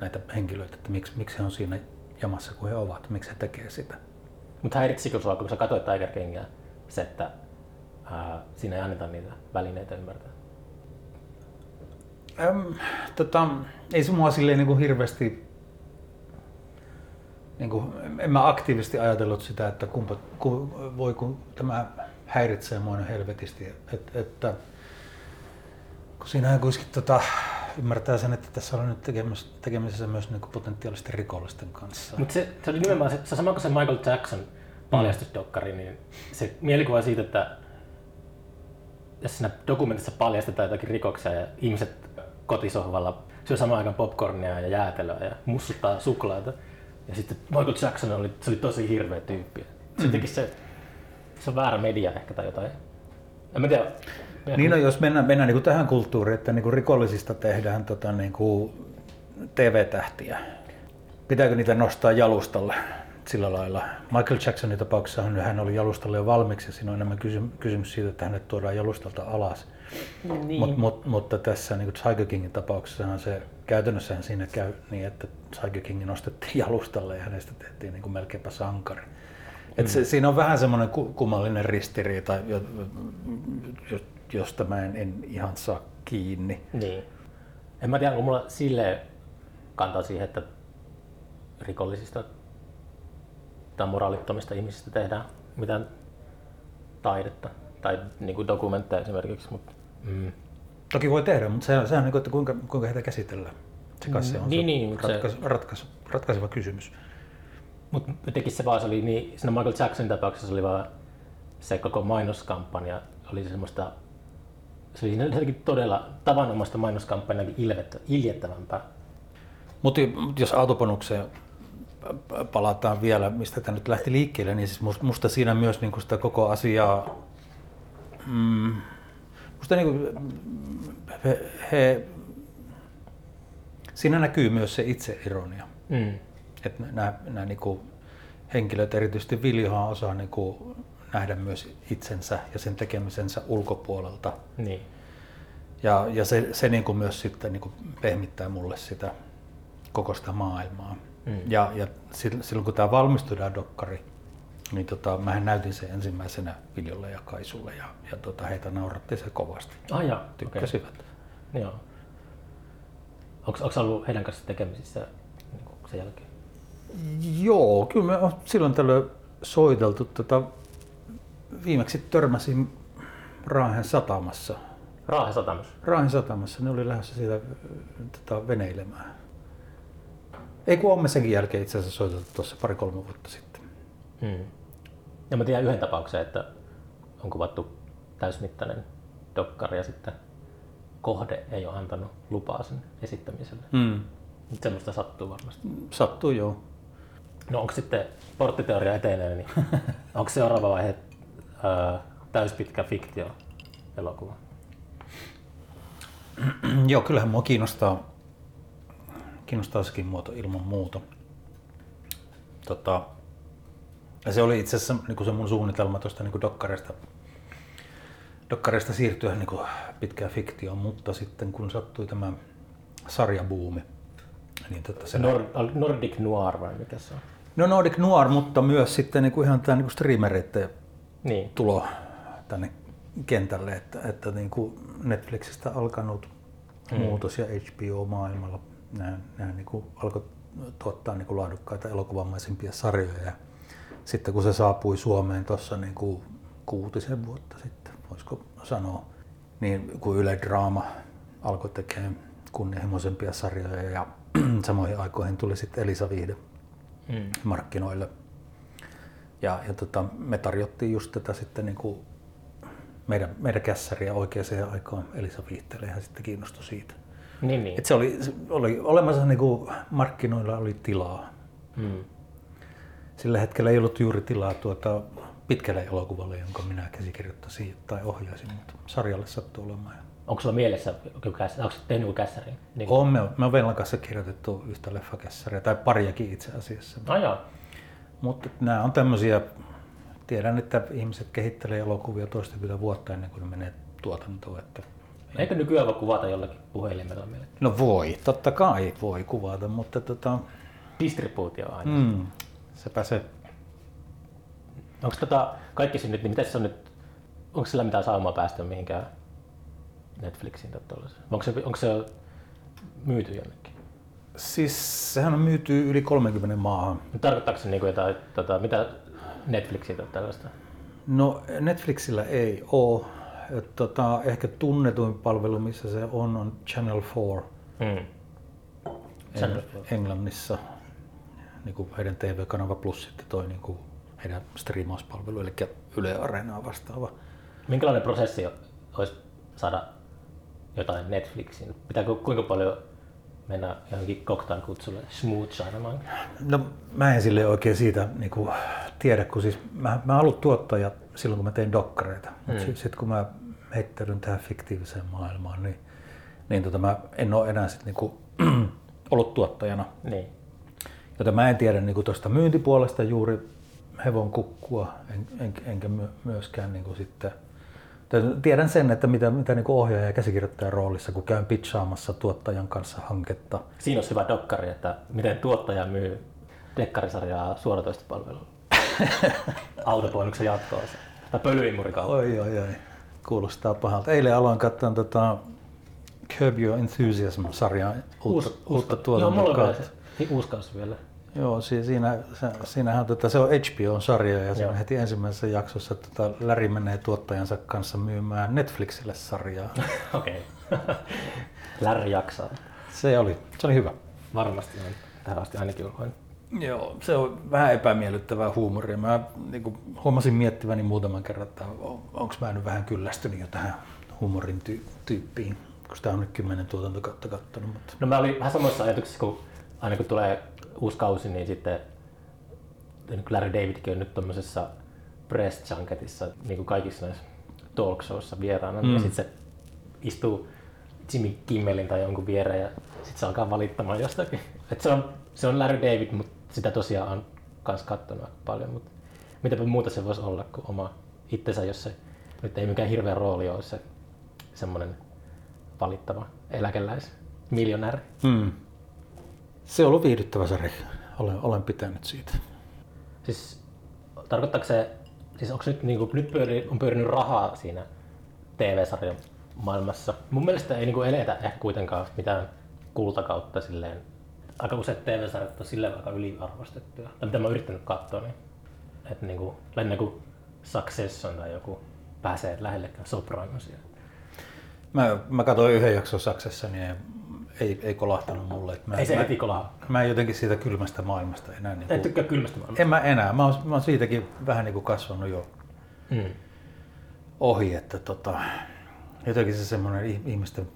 näitä henkilöitä, että miksi, miksi he on siinä jamassa kuin he ovat, miksi he tekee sitä. Mutta häiritsikö sua, kun sä katsoit Tiger Kingia, se, että ää, siinä ei anneta niitä välineitä ymmärtää? Öm, tota, ei se mua silleen niin kuin hirveästi, niin kuin, en mä aktiivisesti ajatellut sitä, että kumpa, ku, voi kun tämä häiritsee mua niin helvetisti. Et, että, kun siinä kuitenkin tota, ymmärtää sen, että tässä on nyt tekemisessä, tekemisessä myös niin potentiaalisten rikollisten kanssa. Mutta se, se oli nimenomaan se, se sama kuin se Michael Jackson paljastusdokkari, niin se mielikuva siitä, että jos siinä dokumentissa paljastetaan jotakin rikoksia ja ihmiset kotisohvalla syö samaan aikaan popcornia ja jäätelöä ja mussuttaa suklaata. Ja sitten Michael Jackson oli, se oli tosi hirveä tyyppi. Se teki se, se on väärä media ehkä tai jotain. En mä tiedä. Niin no, jos mennään, mennään niin kuin tähän kulttuuriin, että niin kuin rikollisista tehdään tota, niin kuin TV-tähtiä. Pitääkö niitä nostaa jalustalle sillä lailla? Michael Jacksonin tapauksessa hän oli jalustalle jo valmiiksi ja siinä on enemmän kysymys siitä, että hänet tuodaan jalustalta alas. Niin. Mut, mut, mutta tässä niin kuin Tiger Kingin tapauksessa se käytännössä siinä käy niin, että Tiger King nostettiin jalustalle ja hänestä tehtiin niin kuin melkeinpä sankari. Et se, mm. Siinä on vähän semmoinen kummallinen ristiriita, josta mä en, en ihan saa kiinni. Niin. En mä tiedä, onko mulla sille kantaa siihen, että rikollisista tai moraalittomista ihmisistä tehdään mitään taidetta tai niin kuin dokumentteja esimerkiksi. Mutta, mm. Toki voi tehdä, mutta se on, se on niin kuin, että kuinka, kuinka heitä käsitellään. Se kai se on niin, se niin, ratkais, se... ratkais, ratkaiseva kysymys. Mutta jotenkin se vaan se oli niin, siinä Michael Jacksonin tapauksessa oli vaan se koko mainoskampanja oli semmoista, se oli jotenkin todella tavanomaista mainoskampanjaa iljettävämpää. Mutta jos autoponukseen palataan vielä, mistä tämä nyt lähti liikkeelle, niin siis musta siinä myös niin sitä koko asiaa, mm, musta niin kuin he, he, siinä näkyy myös se itseironia. Mm. Että nämä, nämä niin kuin henkilöt, erityisesti Viljohan osaa niin kuin nähdä myös itsensä ja sen tekemisensä ulkopuolelta. Niin. Ja, ja se, se niin kuin myös sitten niin kuin pehmittää mulle sitä koko sitä maailmaa. Mm. Ja, ja silloin kun tämä valmistui tämä dokkari, niin tota, mä näytin sen ensimmäisenä Viljolle ja Kaisulle ja, ja tota, heitä nauratti se kovasti. Ah, ja, Tykkäsivät. Okay. Joo. Onko ollut heidän kanssa tekemisissä niin sen jälkeen? Joo, kyllä me on silloin tällöin soiteltu. Tota, viimeksi törmäsin Raahen satamassa. Raahen satamassa? Raahen satamassa. Ne oli lähdössä siitä tota, veneilemään. Ei kun olemme senkin jälkeen itse asiassa soiteltu tuossa pari-kolme vuotta sitten. Hmm. Ja mä tiedän yhden tapauksen, että on kuvattu täysmittainen dokkari ja sitten kohde ei ole antanut lupaa sen esittämiselle. Hmm. Semmoista sattuu varmasti. Sattuu joo. No onko sitten porttiteoria etenee, niin onko seuraava vaihe ää, täyspitkä fiktio elokuva? Joo, kyllähän mua kiinnostaa, kiinnostaa sekin muoto ilman muuta. Tota, ja se oli itse asiassa niin se mun suunnitelma tuosta niin dokkareista, dokkareista siirtyä niin pitkään fiktioon, mutta sitten kun sattui tämä sarjabuumi, niin tota se... Nord- Nordic Noir vai mikä se on? No Nordic Noir, mutta myös sitten niin kuin ihan tämä niin streamereiden niin. tulo tänne kentälle, että, että niin kuin Netflixistä alkanut mm. muutos ja HBO-maailmalla nämä, nämä niin kuin alkoi tuottaa niin kuin laadukkaita elokuvamaisempia sarjoja. Ja sitten kun se saapui Suomeen tuossa niin kuin kuutisen vuotta sitten, voisiko sanoa, niin kun Yle Draama alkoi tekemään kunnianhimoisempia sarjoja ja samoihin aikoihin tuli sitten Elisa Viihde mm. markkinoille. Ja, ja tota, me tarjottiin just tätä sitten niin kuin meidän, meidän kässäriä oikeaan aikaan Elisa Viihteelle ja sitten kiinnostui siitä. Niin, niin. Et se oli, se oli olemassa niin kuin markkinoilla oli tilaa. Mm. Sillä hetkellä ei ollut juuri tilaa tuota pitkälle elokuvalle, jonka minä käsikirjoittasin tai ohjaisin, mutta sarjalle sattui olemaan. Onko sulla mielessä, onko tehnyt joku kässäri? Niin. On, me, me on Vellan kanssa kirjoitettu yhtä leffakässäriä, tai pariakin itse asiassa. Ah, Mutta nämä on tämmöisiä, tiedän, että ihmiset kehittelee elokuvia toistakymmentä vuotta ennen kuin ne menee tuotantoon. Että Eikö nykyään voi kuvata jollakin puhelimella meille? No voi, totta kai voi kuvata, mutta tota, Distribuutio aina. Mm. sepä se. Onko tota, kaikki se nyt, niin miten se on nyt, onko sillä mitään saumaa päästä mihinkään Netflixiin tai tuollaiseen? Onko se, onko se myyty jonnekin? Siis sehän on myyty yli 30 maahan. Tarkoittaako se niinku jotain, tota, mitä Netflixiltä tällaista? No Netflixillä ei ole. Tota, ehkä tunnetuin palvelu, missä se on, on Channel 4 Mm. Channel 4. Englannissa. Niin kuin heidän TV-kanava plus sitten toi niin kuin heidän striimauspalvelu, eli Yle Areenaa vastaava. Minkälainen prosessi olisi saada jotain Netflixiin? Pitääkö kuinka paljon mennä johonkin cocktail-kutsulle smoothailemaan? No mä en sille oikein siitä niin kuin, tiedä, kun siis mä, mä ollut tuottaja silloin, kun mä tein dokkareita. Mm. Mutta sitten kun mä heittäydyn tähän fiktiiviseen maailmaan, niin, niin tota, mä en ole enää sit, niin kuin, ollut tuottajana. Niin. Joten mä en tiedä niin tuosta myyntipuolesta juuri hevon kukkua, en, en, enkä my, myöskään niin kuin sitten Tiedän sen, että mitä, mitä niin ohjaaja ja käsikirjoittajan roolissa, kun käyn pitchaamassa tuottajan kanssa hanketta. Siinä olisi hyvä dokkari, että miten tuottaja myy dekkarisarjaa suoratoistopalvelulla. Autopoinnuksen jatkoa. Tai pölyimurikauppa. Oi, oi, oi. Kuulostaa pahalta. Eilen aloin katsoa tota Curb Your Enthusiasm-sarjaa, uutta, uutta Joo, mulla on vielä se. Uusi vielä. Joo, si- siinä, se, siinähän tota, se on HBO-sarja ja on heti ensimmäisessä jaksossa tota, Larry menee tuottajansa kanssa myymään Netflixille sarjaa. Okei. Lärri jaksaa. Se oli, se oli hyvä. Varmasti on. Tähän asti ainakin ollut. Joo, se on vähän epämiellyttävää huumoria. Mä niin kuin, huomasin miettiväni muutaman kerran, että onko mä nyt vähän kyllästynyt jo tähän huumorin ty- tyyppiin, kun sitä on nyt kymmenen tuotantokautta kattonut. Mutta... No mä olin vähän samoissa ajatuksissa, kun aina kun tulee uusi kausi, niin sitten Larry Davidkin on nyt tuommoisessa press junketissa, niin kuin kaikissa näissä talk showissa vieraana, mm. ja sitten se istuu Jimmy Kimmelin tai jonkun viereen ja sitten se alkaa valittamaan jostakin. Et se, on, se on Larry David, mutta sitä tosiaan on kans kattonut aika paljon, mutta mitäpä muuta se voisi olla kuin oma itsensä, jos se nyt ei mikään hirveä rooli ole se semmoinen valittava eläkeläis, miljonääri. Mm. Se on ollut viihdyttävä sarja. Olen, olen pitänyt siitä. Siis tarkoittaako se, siis onko nyt, niin kuin, nyt pyöri, on pyörinyt rahaa siinä TV-sarjan maailmassa? Mun mielestä ei niin kuin eletä ehkä kuitenkaan mitään kultakautta silleen. Aika useat TV-sarjat on silleen aika yliarvostettuja. Tai mitä mä oon yrittänyt katsoa, niin että niin kuin, lähinnä kuin Succession tai joku pääsee lähellekään Sopranosia. Mä, mä katsoin yhden jakson Saksessa, niin ei, ei, kolahtanut mulle. Että mä, Ei se mä, heti kolaa. mä en jotenkin siitä kylmästä maailmasta enää. Niin kuin, tykkää kylmästä maailmasta. en mä enää. Mä oon, mä oon siitäkin vähän niin kuin kasvanut jo Mm. ohi, että tota, jotenkin se semmoinen ih- ihmisten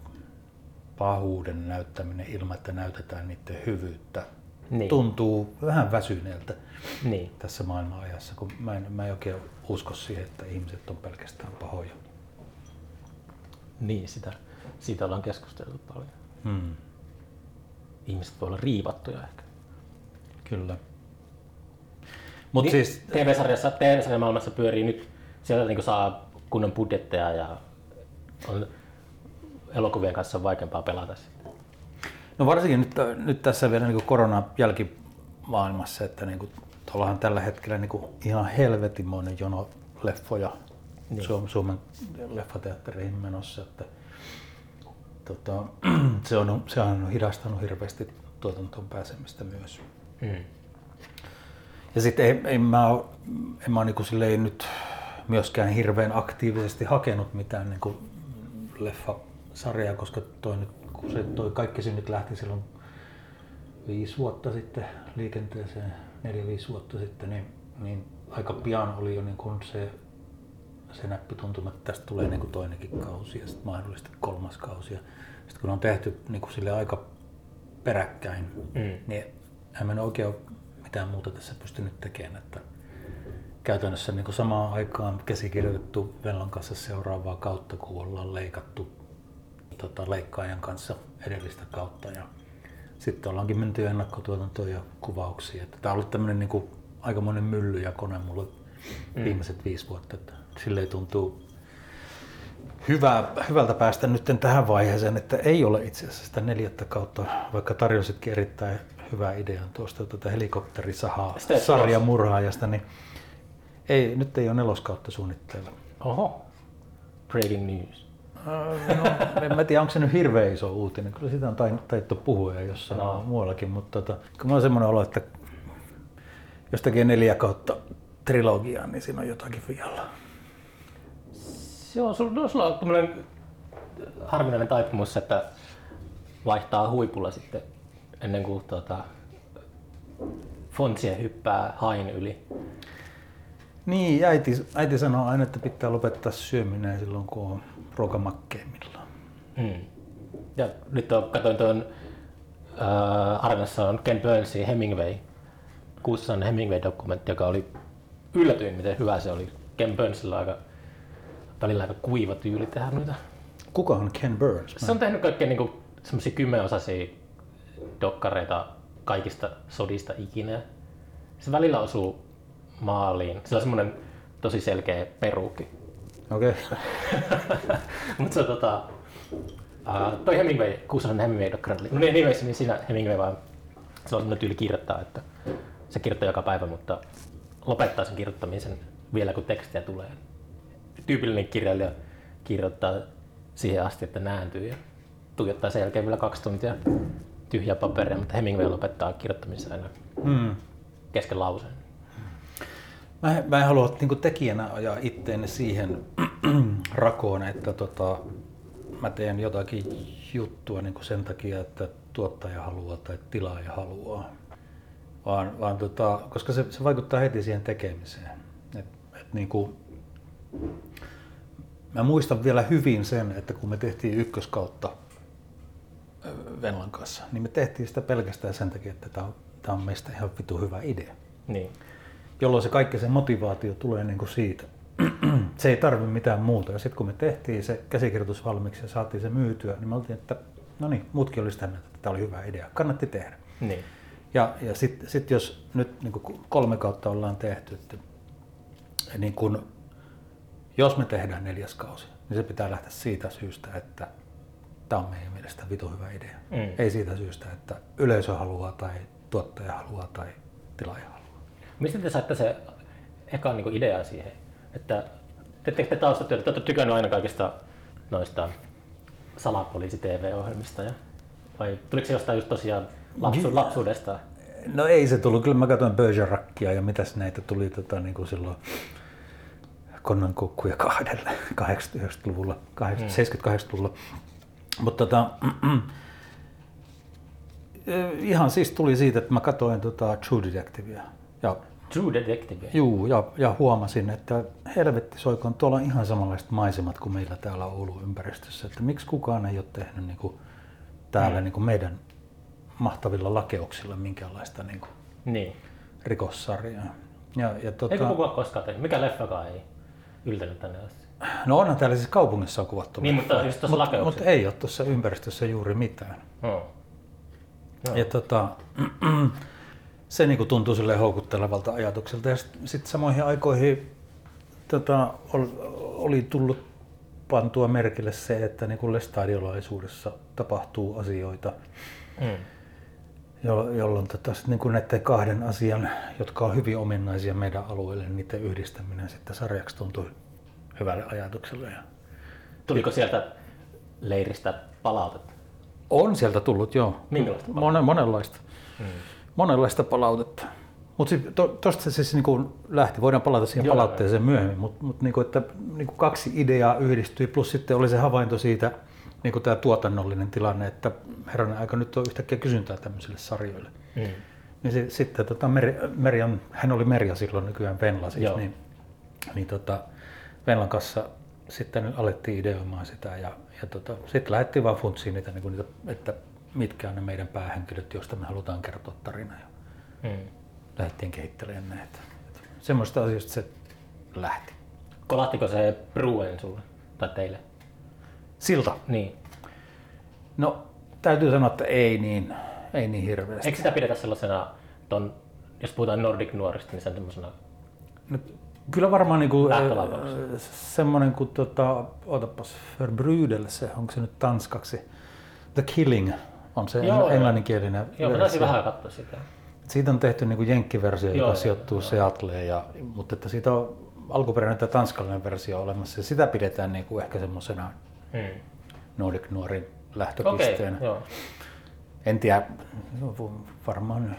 pahuuden näyttäminen ilman, että näytetään niiden hyvyyttä, Niin. tuntuu vähän väsyneeltä Niin. tässä maailman ajassa, kun mä en, mä en oikein usko siihen, että ihmiset on pelkästään pahoja. Niin, sitä, siitä ollaan keskusteltu paljon. Hmm. Ihmiset voi olla riivattuja ehkä. Kyllä. Mutta Niin, siis, TV-sarjassa, TV-sarjan maailmassa pyörii nyt, siellä niin saa kunnon budjetteja ja on, elokuvien kanssa on vaikeampaa pelata sitten. no varsinkin nyt, nyt tässä vielä niin koronan jälkimaailmassa, että niin kuin, tuollahan tällä hetkellä niin kuin ihan helvetimoinen jono leffoja Niin. Suom, Suomen leffateattereihin menossa. Että, tota, se, on, se on hidastanut hirveästi tuotantoon pääsemistä myös. Mm. Ja sitten ei, ei mä, en mä niinku silleen nyt myöskään hirveän aktiivisesti hakenut mitään niinku leffasarjaa, koska toi nyt, kun se toi kaikki se nyt lähti silloin viisi vuotta sitten liikenteeseen, neljä-viisi vuotta sitten, niin, niin aika pian oli jo niin kuin se, se näppi tuntuma, että tästä tulee niin kuin toinenkin kausi ja sitten mahdollisesti kolmas kausi. Sitten kun on tehty niin kuin sille aika peräkkäin, Mm. niin en mä oikein ole mitään muuta tässä pystynyt tekemään. Että käytännössä niin kuin samaan aikaan käsikirjoitettu Vellan kanssa seuraavaa kautta, kun ollaan leikattu tota, leikkaajan kanssa edellistä kautta. Ja sitten ollaankin menty ennakkotuotantoon ja kuvauksiin. Että tämä on ollut tämmöinen niin kuin aikamoinen mylly ja kone mulle Mm. viimeiset viisi vuotta. Että silleen tuntuu hyvä, hyvältä päästä nyt tähän vaiheeseen, että ei ole itse asiassa sitä neljättä kautta, vaikka tarjositkin erittäin hyvää idean tuosta tuota helikopterisahaa Sitä ei sarja tulossa. murhaajasta, niin ei, nyt ei ole neloskautta suunnitteilla. Oho. Breaking news. Äh, No, en mä tiedä, onko se nyt hirveän iso uutinen. Kyllä siitä on taittu puhua jossain No. no. muuallakin, mutta tota, kun mulla on semmoinen olo, että jos tekee neljä kautta trilogiaa, niin siinä on jotakin vialla. Joo, sulla, sulla on tämmöinen harvinainen taipumus, että vaihtaa huipulla sitten ennen kuin tuota, Fontsie hyppää hain yli. Niin, äiti, äiti sanoo aina, että pitää lopettaa syöminen silloin, kun on ruoka makkeimmillaan. Mm. Ja nyt on, katsoin tuon äh, Arnassa on Ken Burnsin Hemingway, kuussan Hemingway-dokumentti, joka oli yllätyin, miten hyvä se oli. Ken Burnsilla aika, välillä aika kuiva tyyli tehdä noita. Kuka on Ken Burns? Se on tehnyt kaikkea niinku semmoisia kymmenosaisia dokkareita kaikista sodista ikinä. Se välillä osuu maaliin. Sillä on semmoinen tosi selkeä peruukki. Okei. Mutta se on tota, uh, toi Hemingway, kuusainen Hemingway dokkari, no niin nimessä, niin siinä Hemingway vaan, se on semmoinen tyyli kirjoittaa, että se kirjoittaa joka päivä, mutta lopettaa sen kirjoittamisen vielä kun tekstiä tulee. Tyypillinen kirjailija kirjoittaa siihen asti, että nääntyy ja tuijottaa sen jälkeen vielä kaksi tuntia tyhjää paperia, mutta Hemingway lopettaa kirjoittamisen aina Hmm. kesken lauseen. Mä, en- mä en halua niin tekijänä ajaa itteeni siihen rakoon, että tota, mä teen jotakin juttua niin sen takia, että tuottaja haluaa tai tilaaja haluaa. Vaan, vaan tota, koska se, se vaikuttaa heti siihen tekemiseen. Et, et niin kuin, mä muistan vielä hyvin sen, että kun me tehtiin ykköskautta Venlan kanssa, niin me tehtiin sitä pelkästään sen takia, että tämä on, tää on meistä ihan vitu hyvä idea Niin. jolloin se kaikki se motivaatio tulee niin kuin siitä. se ei tarvi mitään muuta. Ja sitten kun me tehtiin se käsikirjoitus valmiiksi ja saatiin se myytyä, niin me oltiin, että no niin, muutkin oli sitä mieltä, että tämä oli hyvä idea. Kannatti tehdä. Niin. Ja, ja sitten sit jos nyt niin kuin kolme kautta ollaan tehty, että niin kun, jos me tehdään neljäs kausi, niin se pitää lähteä siitä syystä, että tämä on meidän mielestä vitu hyvä idea. Mm. Ei siitä syystä, että yleisö haluaa tai tuottaja haluaa tai tilaaja haluaa. Mistä te saitte se eka niin idea siihen? Että teettekö te taustatyötä? Te olette tykännyt aina kaikista noista salapoliisi-TV-ohjelmista. Ja, vai tuliko se jostain just tosiaan lapsu, lapsuudesta? No ei se tullut. Kyllä mä katsoin Bergerackia ja mitäs näitä tuli tota, niin kuin silloin Konnan kukkuja kahdelle 80-90-luvulla, 70-80-luvulla. Mutta tota, ihan siis tuli siitä, että mä katsoin tota True Detectivea. Ja, True Detective. juu, ja, ja huomasin, että helvetti soikoon, tuolla on ihan samanlaiset maisemat kuin meillä täällä Oulun ympäristössä. Että miksi kukaan ei ole tehnyt niin kuin, täällä Mm. niin kuin meidän mahtavilla lakeuksilla minkäänlaista niin kuin, Niin. rikossarjaa. Ja, ja tota, Eikö kukaan koskaan tehnyt? Mikä leffakaan ei yltänyt tänne asti? no onhan täällä siis kaupungissa on kuvattu. Niin, mutta just tuossa mut, lakeuksissa. mut ei ole tuossa ympäristössä juuri mitään. No. Joo. Ja tota, se niinku tuntuu sille houkuttelevalta ajatukselta. Ja sitten sit samoihin aikoihin tota, ol, oli tullut pantua merkille se, että niinku lestadiolaisuudessa tapahtuu asioita, Mm. Jo- jolloin tota, sit niinku näiden kahden asian, jotka on hyvin ominaisia meidän alueelle, niin niiden yhdistäminen sitten sarjaksi tuntui hyvälle ajatukselle. Ja Tuliko sieltä leiristä palautetta? on sieltä tullut, joo. Minkälaista Mon, monenlaista. Mm. monenlaista palautetta. Mutta tuosta se siis niinku lähti, voidaan palata siihen Joo, palautteeseen myöhemmin, mutta mut niinku, että niinku kaksi ideaa yhdistyi, plus sitten oli se havainto siitä, niinku tämä tuotannollinen tilanne, että herranen aika nyt on yhtäkkiä kysyntää tämmöisille sarjoille. Mm. Niin se, sitten tota Meri, Merjan, hän oli Merja silloin nykyään Venla siis, Joo. niin, niin tota, Venlan kanssa sitten alettiin ideoimaan sitä ja, ja tota, sitten lähdettiin vaan funtsiin niitä, niin niitä, että mitkä on ne meidän päähenkilöt, joista me halutaan kertoa tarina. Ja Mm. lähdettiin kehittelemään näitä. Semmoista asioista se lähti. Kolahtiko se Bruen sulle? Tai teille? Silta. Niin. No, täytyy sanoa, että ei niin, ei niin hirveästi. Eikö sitä pidetä sellaisena, ton, jos puhutaan Nordic nuorista, niin se on semmoisena Nyt Kyllä varmaan niinku, Lähtölaukaus. semmoinen kuin, tota, otapas, Verbrydelse, onko se nyt tanskaksi? The Killing on se Joo, englanninkielinen Joo, mä taisin vähän katsoa sitä. Siitä on tehty niin jenkkiversio, Joo, joka joo, sijoittuu joo. Seattleen, ja, mutta että siitä on alkuperäinen tanskalainen versio olemassa, ja sitä pidetään niin kuin ehkä semmoisena Hmm. Nordic Nuorin lähtöpisteenä. joo. En tiedä, varmaan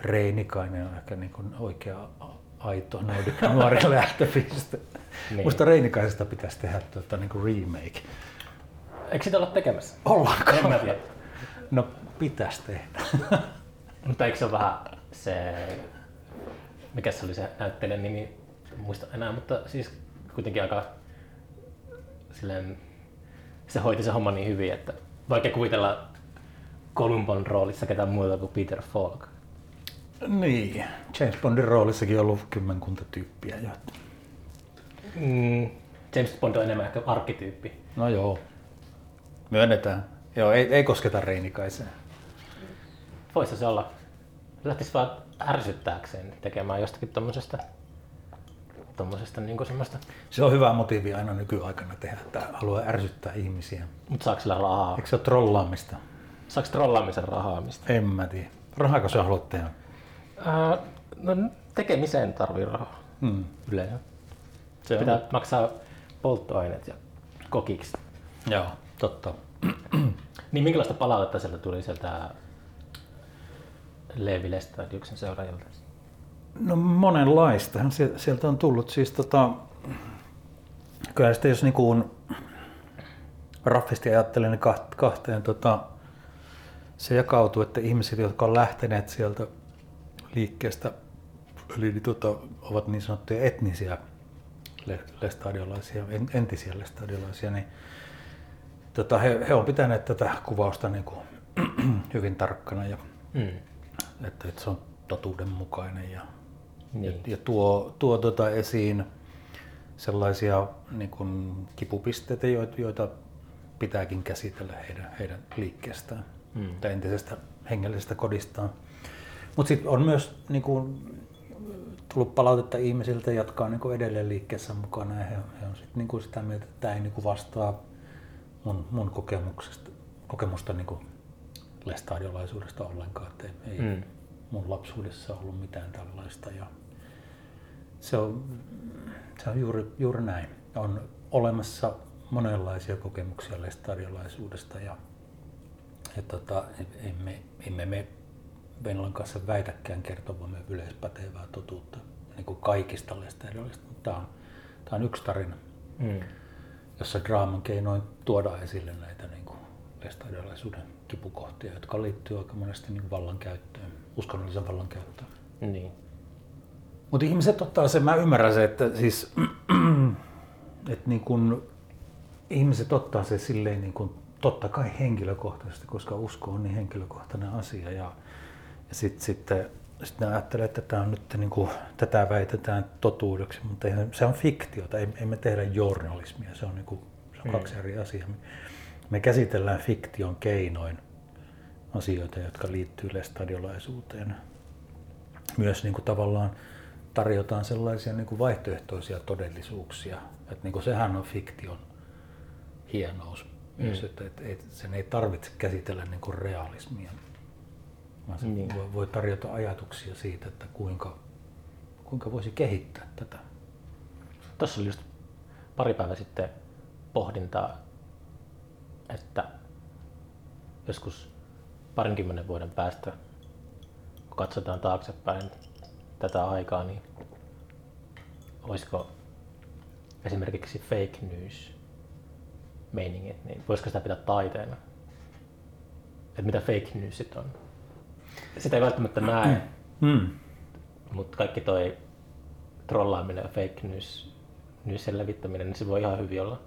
Reinikainen on ehkä niin kuin oikea aito Nordic Nuorin lähtöpiste. Niin. Musta Reinikaisesta pitäisi tehdä tuota, niin kuin remake. Eikö sitä olla tekemässä? Ollaanko? En mä tiedä. No pitäisi tehdä. Mutta eikö se ole vähän se, mikä se oli se näyttelijän nimi, en muista enää, mutta siis kuitenkin aika silleen, se hoiti se homma niin hyvin, että vaikea kuvitella Columbon roolissa ketään muuta kuin Peter Falk. Niin, James Bondin roolissakin on ollut kymmenkunta tyyppiä jo. Mm, James Bond on enemmän ehkä arkkityyppi. No joo, myönnetään. Joo, ei, ei kosketa Reinikaiseen. Voisi se olla. Lähtis vaan ärsyttääkseen tekemään jostakin tommosesta, tommosesta niinku semmoista. Se on hyvä motiivi aina nykyaikana tehdä, että haluaa ärsyttää ihmisiä. Mut saako sillä rahaa? Eikö se ole trollaamista? Saako trollaamisen rahaa mistä? En mä tiedä. Rahako sä haluat tehdä? Ää, no tekemiseen tarvii rahaa Hmm. yleensä. Se Pitää on. maksaa polttoaineet ja kokiksi. Joo, totta. Niin minkälaista palautetta sieltä tuli sieltä Levi Lestadiuksen seuraajilta? No monenlaista. Sie- Sieltä on tullut siis tota, kyllä sitten jos niinku raffisti ajattelee niin kaht- kahteen, tota, se jakautuu, että ihmiset, jotka on lähteneet sieltä liikkeestä, eli niin, tota, ovat niin sanottuja etnisiä le- lestadiolaisia, en- entisiä lestadiolaisia, niin tota, he, he on pitäneet tätä kuvausta niin kuin, hyvin tarkkana ja Mm. että, että se on totuudenmukainen ja, Niin. ja tuo, tuo tota esiin sellaisia niin kuin kipupisteitä, joita, joita pitääkin käsitellä heidän, heidän liikkeestään Mm. tai entisestä hengellisestä kodistaan. Mutta sitten on myös niin kuin, tullut palautetta ihmisiltä, jotka on niin kuin edelleen liikkeessä mukana ja he, he on sit, niin kuin sitä mieltä, että tämä ei niin kuin vastaa mun, mun kokemuksesta, kokemusta niin kuin lestadiolaisuudesta ollenkaan. Että ei, ei Mm. mun lapsuudessa ollut mitään tällaista. Ja se on, se on juuri, juuri näin. On olemassa monenlaisia kokemuksia lestadiolaisuudesta ja, ja tota, emme, emme me Venlan kanssa väitäkään kertovamme yleispätevää totuutta niin kuin kaikista lestadiolaisista, mutta tämä on, tämä on yksi tarina, Mm. jossa draaman keinoin tuodaan esille näitä niin kuin lestadiolaisuuden kipukohtia, jotka liittyy aika monesti niin vallankäyttöön, uskonnollisen vallankäyttöön. Niin. Mutta ihmiset ottaa sen, mä ymmärrän se, että siis, että niin kun, ihmiset ottaa se silleen niin kun, totta kai henkilökohtaisesti, koska usko on niin henkilökohtainen asia ja, ja sitten sit, sit ne ajattelee, että tämä on nyt niin kuin, tätä väitetään totuudeksi, mutta eihän, se on fiktiota, ei, ei me tehdä journalismia, se on, niin kuin, se on Mm. kaksi eri asiaa. Me, me käsitellään fiktion keinoin asioita, jotka liittyy lestadiolaisuuteen myös niin kuin tavallaan tarjotaan sellaisia niin kuin vaihtoehtoisia todellisuuksia. Että niin kuin sehän on fiktion hienous myös, Mm. että, että, että sen ei tarvitse käsitellä niin kuin realismia, vaan se Niin. voi, voi tarjota ajatuksia siitä, että kuinka, kuinka voisi kehittää tätä. Tuossa oli just pari päivää sitten pohdintaa, että joskus parinkymmenen vuoden päästä, kun katsotaan taaksepäin tätä aikaa, niin olisiko esimerkiksi fake news meiningit, niin voisiko sitä pitää taiteena? Että mitä fake newsit on? Sitä ei välttämättä näe, Mm. mutta kaikki toi trollaaminen ja fake news, newsien levittäminen, niin se voi ihan hyvin olla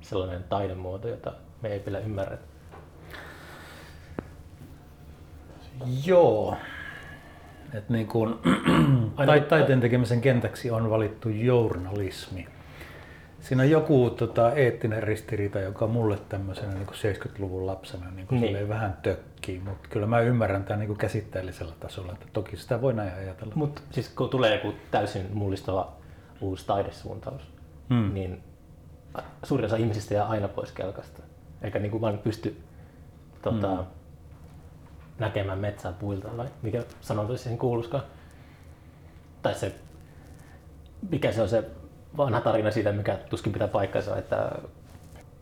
sellainen taidemuoto, jota me ei vielä ymmärrä. Joo. Et niin kuin, Aina- tai, taiteen tekemisen kentäksi on valittu journalismi. Siinä on joku tota, eettinen ristiriita, joka mulle tämmöisenä niin kuin 70-luvun lapsena niin kuin Niin. niin. vähän tökkii, mutta kyllä mä ymmärrän tämän niin kuin käsitteellisellä tasolla, että toki sitä voi näin ajatella. Mutta siis kun tulee joku täysin mullistava uusi taidesuuntaus, Hmm. niin suurin osa ihmisistä jää aina pois kelkasta. Eikä niin kuin vaan pysty tota, Mm. Näkemään metsää puilta, vai mikä sanonta siihen kuuluskaan. Tai se, mikä se on se vanha tarina siitä, mikä tuskin pitää paikkansa, että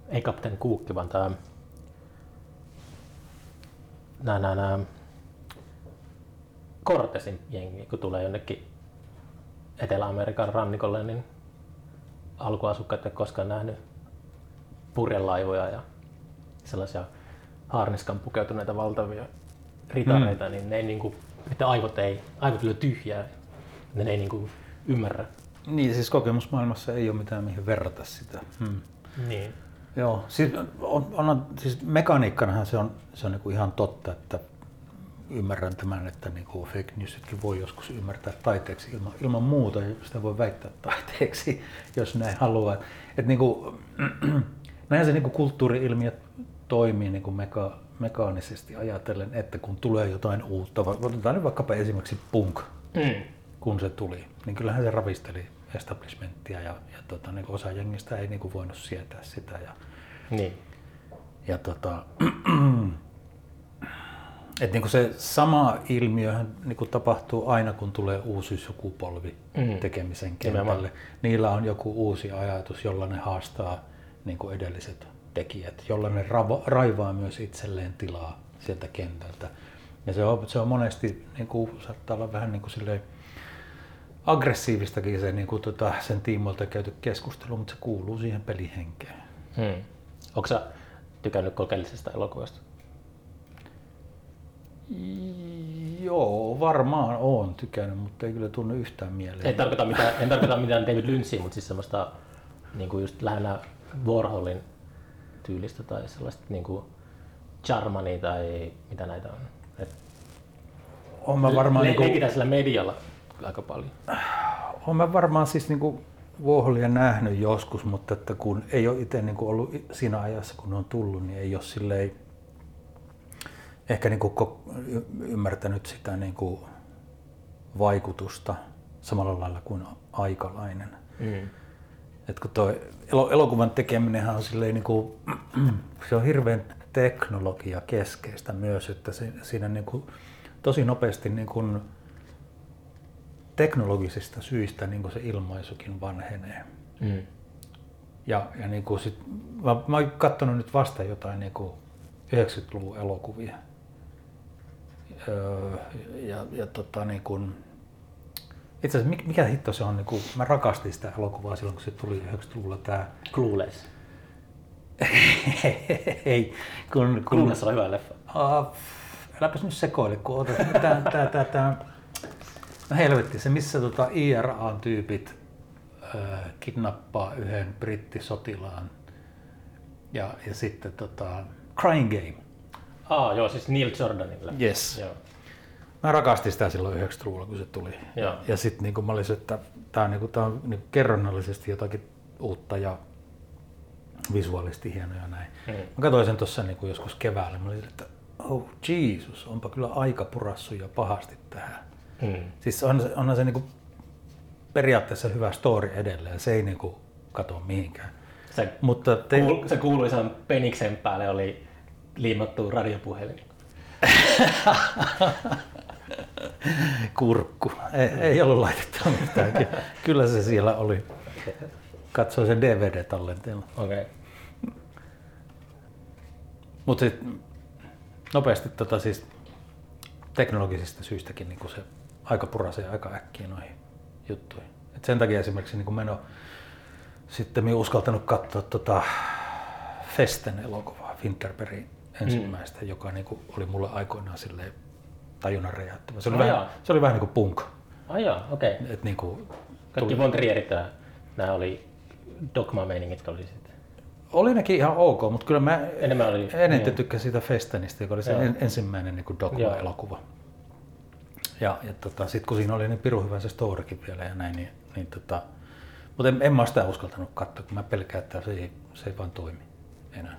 ei kapteeni Kuukki, vaan tämä nää, nää, nää Cortesin jengi, kun tulee jonnekin Etelä-Amerikan rannikolle, niin alkuasukkaat eivät koskaan nähnyt purjelaivoja ja sellaisia harniskan pukeutuneita valtavia ritareita, mm. niin ne ei niinku, että aivot ei, aivot lyö tyhjää, ne ei niinku ymmärrä. Niin, siis kokemusmaailmassa ei ole mitään mihin verrata sitä. Hmm. Niin. Joo, siis, on, on, siis mekaniikkanahan se on, se on niinku ihan totta, että ymmärrän tämän, että niinku fake newsitkin voi joskus ymmärtää taiteeksi ilman, ilman muuta, ja sitä voi väittää taiteeksi, jos näin haluaa. Et niinku, näin se niinku kulttuuri-ilmiöt toimii niinku meka, mekaanisesti ajatellen, että kun tulee jotain uutta, otetaan nyt vaikkapa esimerkiksi punk, Mm. kun se tuli, niin kyllähän se ravisteli establishmenttia ja, ja tota, niin osa jengistä ei niin kuin voinut sietää sitä. Ja, Niin. ja tota, et niin kuin se sama ilmiö niin kuin tapahtuu aina, kun tulee uusi sukupolvi Mm. tekemisen Nimenomaan. kentälle. Niillä on joku uusi ajatus, jolla ne haastaa niin kuin edelliset tekijät, jolla ne raivaa myös itselleen tilaa sieltä kentältä. Ja se on, se on monesti, niin kuin, saattaa olla vähän niin kuin silleen, aggressiivistakin se, niin kuin, tota, sen tiimoilta käyty keskustelu, mutta se kuuluu siihen pelihenkeen. Hmm. Onko sä tykännyt kokeellisesta elokuvasta? Joo, varmaan on tykännyt, mutta ei kyllä tunne yhtään mieleen. En tarkoita mitään, en tarkoita mitään David Lynchia, mutta siis semmoista niin kuin just lähinnä Warholin tyylistä tai sellaista niin kuin Charmania tai mitä näitä on. Et on mä varmaan, le- niin kuin, sillä medialla aika paljon. on mä varmaan siis niin kuin Warholia nähnyt joskus, mutta että kun ei ole itse niin kuin ollut siinä ajassa, kun ne on tullut, niin ei ole silleen ehkä niin kuin ymmärtänyt sitä niin kuin vaikutusta samalla lailla kuin aikalainen. Mm. Et kun toi elo- elokuvan tekeminenhän on silleen niin kuin, se on hirveän teknologia keskeistä myös, että siinä niin kuin, tosi nopeasti niin kuin, teknologisista syistä niin kuin se ilmaisukin vanhenee. Mm. Ja, ja niin kuin sit, mä, mä oon katsonut nyt vasta jotain niin kuin 90-luvun elokuvia. Öö, ja, ja tota niin kuin, itse asiassa mikä, mikä hitto se on, niin kuin, mä rakastin sitä elokuvaa silloin kun se tuli 90-luvulla tää, Clueless. ei, kun, kun Clueless on hyvä leffa. Uh, äläpäs nyt sekoile, kun otat tää, tää, tää, tää, no helvetti, se missä tota IRA-tyypit äh, kidnappaa yhden brittisotilaan ja, ja sitten tota, Crying Game. Ah, joo, siis Neil Jordanin leffa. Yes. Joo. Mä rakastin sitä silloin 90-luvulla, kun se tuli. Joo. Ja sitten niin mä olisin, että tämä on, niin tää on niin kerronnallisesti jotakin uutta ja visuaalisesti hienoja ja näin. Mm. Mä katsoin sen tuossa niin joskus keväällä. Mä olin, että oh Jesus, onpa kyllä aika purassu ja pahasti tähän. Mm. Siis on, se- onhan se niin periaatteessa hyvä story edelleen, se ei niin kato mihinkään. Se, Mutta te, kuul, se kuuluisan peniksen päälle oli liimattu radiopuhelin. kurkku, ei, ei ollut laitettu mitään. Ky- Kyllä se siellä oli. Katsoi sen DVD-tallenteella. Okei. Okay. Mutta nopeasti tota siis teknologisista syistäkin niin se aika purasee aika äkkiä noihin juttuihin. Et sen takia esimerkiksi niin meno sitten minä uskaltanut katsoa tota Festen elokuvaa, Winterbergin ensimmäistä, mm. joka niin kuin oli mulle aikoinaan silleen tajunnan räjäyttävä. Se oli, vähän, se oli vähän niin kuin punk. Ai okei. Okay. Et niin kuin, Kaikki von Trierit, nämä oli dogma-meiningit, oli sitten. oli nekin ihan ok, mutta kyllä mä Enemmän oli- eniten niin. tykkäsin siitä Festenistä, joka oli se en, ensimmäinen niin kuin dogma-elokuva. Ja, ja tota, sitten kun siinä oli niin pirun hyvä se storikin vielä ja näin, niin, niin tota, mutta en, en mä sitä uskaltanut katsoa, kun mä pelkään, että se ei, se ei vaan toimi enää.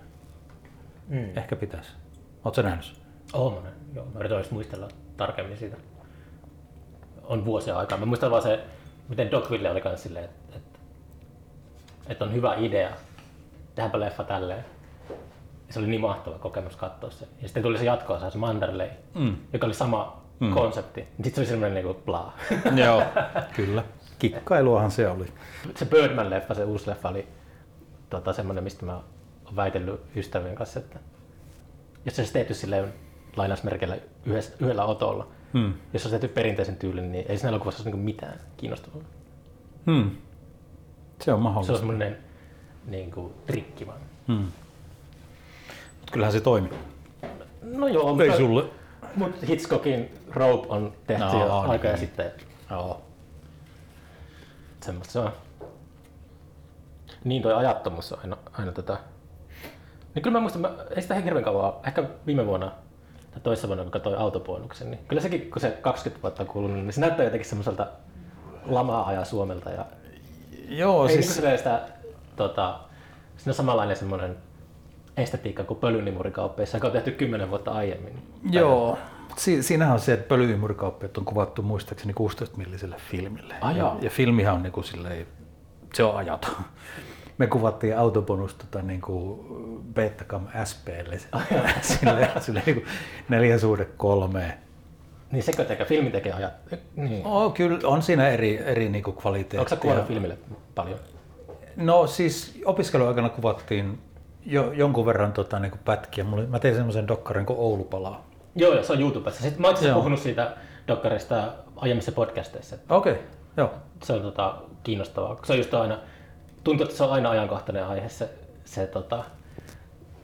Mm. Ehkä pitäisi. Oletko nähnyt sen? Oh, monen. Joo, mä yritän muistella tarkemmin siitä. On vuosia aikaa. Mä muistan vaan se miten Dogville oli kans silleen, että, että, että on hyvä idea, tehdäänpä leffa tälleen. Ja se oli niin mahtava kokemus katsoa se. Ja sitten tuli se jatko se Manderley, Mm. joka oli sama mm. konsepti. Sitten se oli semmoinen niinku bla. Joo, kyllä. Kikkailuahan se oli. se Birdman-leffa, se uusi leffa oli tota, semmoinen, mistä mä oon väitellyt ystävien kanssa, että jos se olisi tehty silleen lainausmerkeillä yhdessä, yhdellä otolla, Hmm. jos se olisi tehty perinteisen tyylin, niin ei siinä elokuvassa olisi niinku mitään kiinnostavaa. Hmm. Se on Se mahdollista. on semmoinen niin kuin, trikki vaan. Hmm. Mut kyllähän se toimi. No joo, Ei mutta, sulle. mutta Hitchcockin Rope on tehty No, jo niin. aikoja sitten. Joo. Semmoista se on. Niin toi ajattomuus on aina, aina tota... Niin kyllä mä muistan, mä, ei sitä hirveän kauan, ehkä viime vuonna tai toissa vuonna, kun katsoin autopuoluksen, niin kyllä sekin, kun se 20 vuotta on kulunut, niin se näyttää jotenkin semmoiselta lamaa-ajan Suomelta. Ja Joo, ei siis... niin sitä, tota, siinä on samanlainen semmoinen estetiikka kuin pölynimurikauppeissa, joka on tehty 10 vuotta aiemmin. Joo. Si- siinähän on se, että pölyymurikauppiat on kuvattu muistaakseni 16-milliselle filmille. Ai ja, ja filmihan on niinku silleen, se on ajaton. Me kuvattiin autobonus tota, niinku Betacam SPlle. sille, sille niinku neljä suhde kolme. Niin sekö tekee, filmi tekee ajat. Niin. Oh, kyllä on siinä eri, eri niinku kvaliteetteja. Onko sä kuvannut filmille paljon? No siis opiskeluaikana kuvattiin jo, jonkun verran tota, niinku pätkiä. Mulla, mä tein semmoisen dokkarin kuin Oulu palaa. Joo, joo, se on YouTubessa. Sitten mä oon puhunut siitä dokkarista aiemmissa podcasteissa. Okei, okay, joo. Se on tota, kiinnostavaa. Se on just aina, tuntuu, että se on aina ajankohtainen aihe, se, se tota,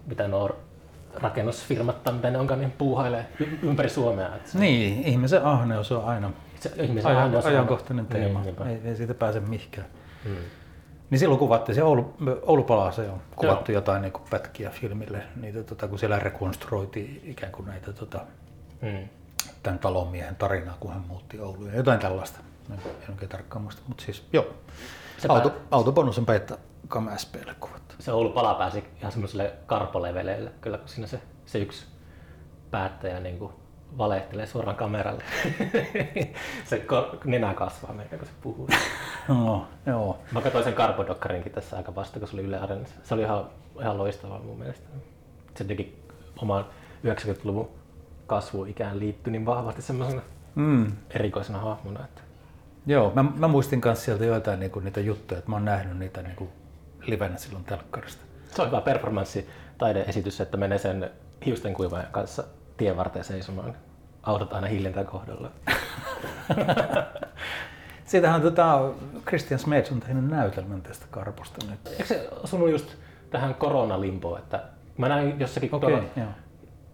mitä nuo rakennusfirmat tai mitä ne onkaan, niin puuhailee ympäri Suomea. Että se, Niin, ihmisen ahneus on aina se ihmisen ajan, ahneus on- ajankohtainen teema. Niin, ei, ei siitä pääse mihinkään. Mm. Niin silloin kuvattiin se Oulu, Oulu palaa, se on kuvattu jotain niin pätkiä filmille, niitä, tota, kun siellä rekonstruoitiin ikään kuin näitä tota, Mm. tämän talonmiehen tarinaa, kun hän muutti Ouluun ja jotain tällaista. En, en oikein tarkkaan muista, mutta siis joo. Se Auto, pää- autobonus on Cam SPlle kuvattu. se Oulu pala pääsi ihan semmoiselle karpoleveleille, kyllä kun siinä se, se yksi päättäjä niin kuin valehtelee suoraan kameralle. se ko- nenä kasvaa meitä, kun se puhuu. No, joo. Mä katsoin sen Karpodokkarinkin tässä aika vasta, kun se oli Yle Areenassa. Se oli ihan, ihan loistavaa mun mielestä. Se teki oman 90-luvun kasvuikään liittyi niin vahvasti semmoisena Mm. erikoisena hahmona. Että Joo, mä, mä muistin myös sieltä joitain niinku, niitä juttuja, että mä oon nähnyt niitä niinku, livenä silloin telkkarista. se on hyvä performanssi taideesitys, että menee sen hiusten kuivaajan kanssa tien varteen seisomaan. Autot aina hiljentää kohdalla. Siitähän tota, Christian Smeds on tehnyt näytelmän tästä karposta nyt. Eikö se osunut just tähän koronalimpoon, että mä näin jossakin Okei, tuolla, joo.